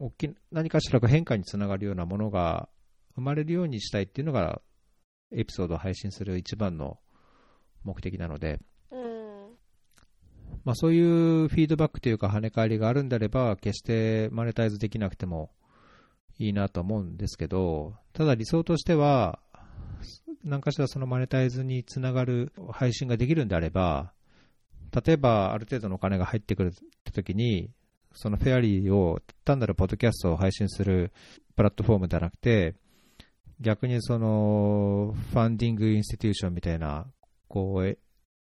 大き何かしらが変化につながるようなものが生まれるようにしたいっていうのが、エピソードを配信する一番の目的なので、うん。まあ、そういうフィードバックというか跳ね返りがあるんであれば、決してマネタイズできなくてもいいなと思うんですけど、ただ理想としては、何かしらそのマネタイズにつながる配信ができるんであれば、例えばある程度のお金が入ってくるって時に、そのフェアリーを単なるポッドキャストを配信するプラットフォームではなくて、逆にそのファンディングインスティテューションみたいな、こう、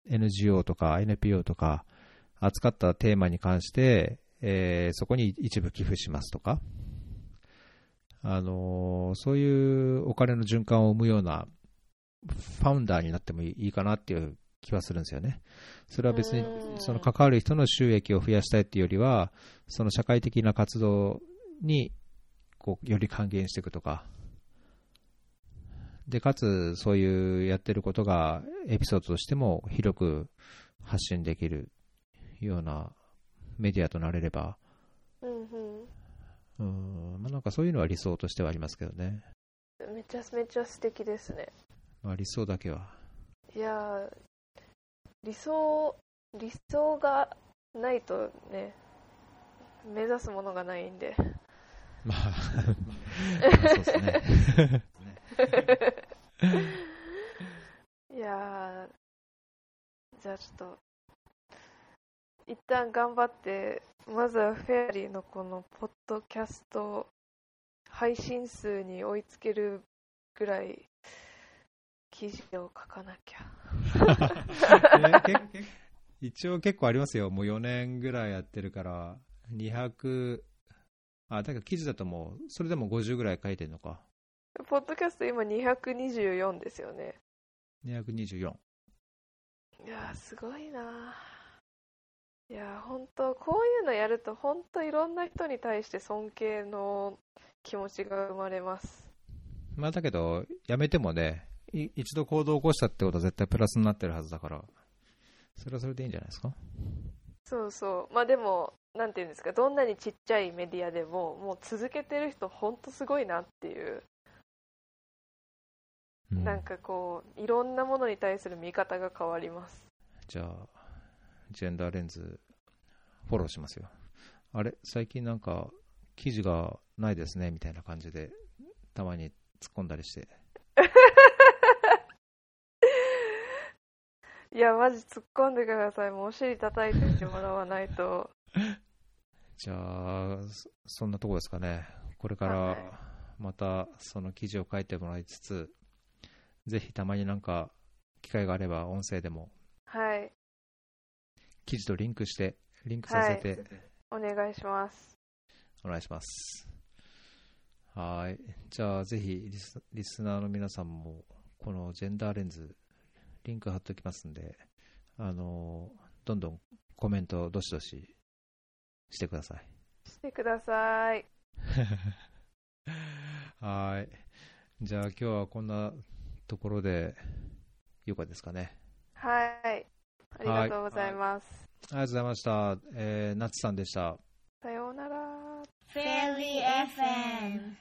NGO とか NPO とか扱ったテーマに関して、えーそこに一部寄付しますとか、あのーそういうお金の循環を生むようなファウンダーになってもいいかなっていう気はするんですよね。それは別にうんその関わる人の収益を増やしたいっていうよりは、その社会的な活動にこうより還元していくとか、で、かつそういうやってることがエピソードとしても広く発信できるようなメディアとなれれば、うんうん、まあ、なんかそういうのは理想としてはありますけどね。うんめちゃめちゃ素敵ですねまあ、理想だけは。いやー理想理想がないとね目指すものがないんでまあ、まあそうですね。いやーじゃあちょっと一旦頑張ってまずはフェアリーのこのポッドキャスト配信数に追いつけるぐらい記事を書かなきゃ 一応結構ありますよ。もう4年ぐらいやってるから、200、あ、だから記事だともう、それでも50ぐらい書いてるのか。ポッドキャスト今224ですよね224。いやーすごいないやー本当こういうのやると本当いろんな人に対して尊敬の気持ちが生まれますまあだけど、やめてもね、い一度行動を起こしたってことは絶対プラスになってるはずだから、それはそれでいいんじゃないですか？そうそう。まあでもなんていうんですか。どんなにちっちゃいメディアでももう続けてる人本当すごいなっていう、うん。なんかこういろんなものに対する見方が変わります。じゃあ、ジェンダーレンズ、フォローしますよ。あれ、最近なんか、記事がないですね、みたいな感じで、たまに突っ込んだりして。いやマジ突っ込んでくださいもうお尻叩いてもらわないと じゃあ、そそんなとこですかね。これからはいまたその記事を書いてもらいつつ、ぜひたまになんか機会があれば音声でもはい記事とリンクして、リンクさせてお願いしますお願いします。はい。じゃあぜひリスリスナーの皆さんもこのジェンダーレンズ、リンク貼っておきますんで、あの、どんどんコメントどしどししてください。してください はい。じゃあ今日はこんなところで、よかですかね。はいありがとうございます、ありがとうございました。えー、ナツさんでした。さようならフェリー FM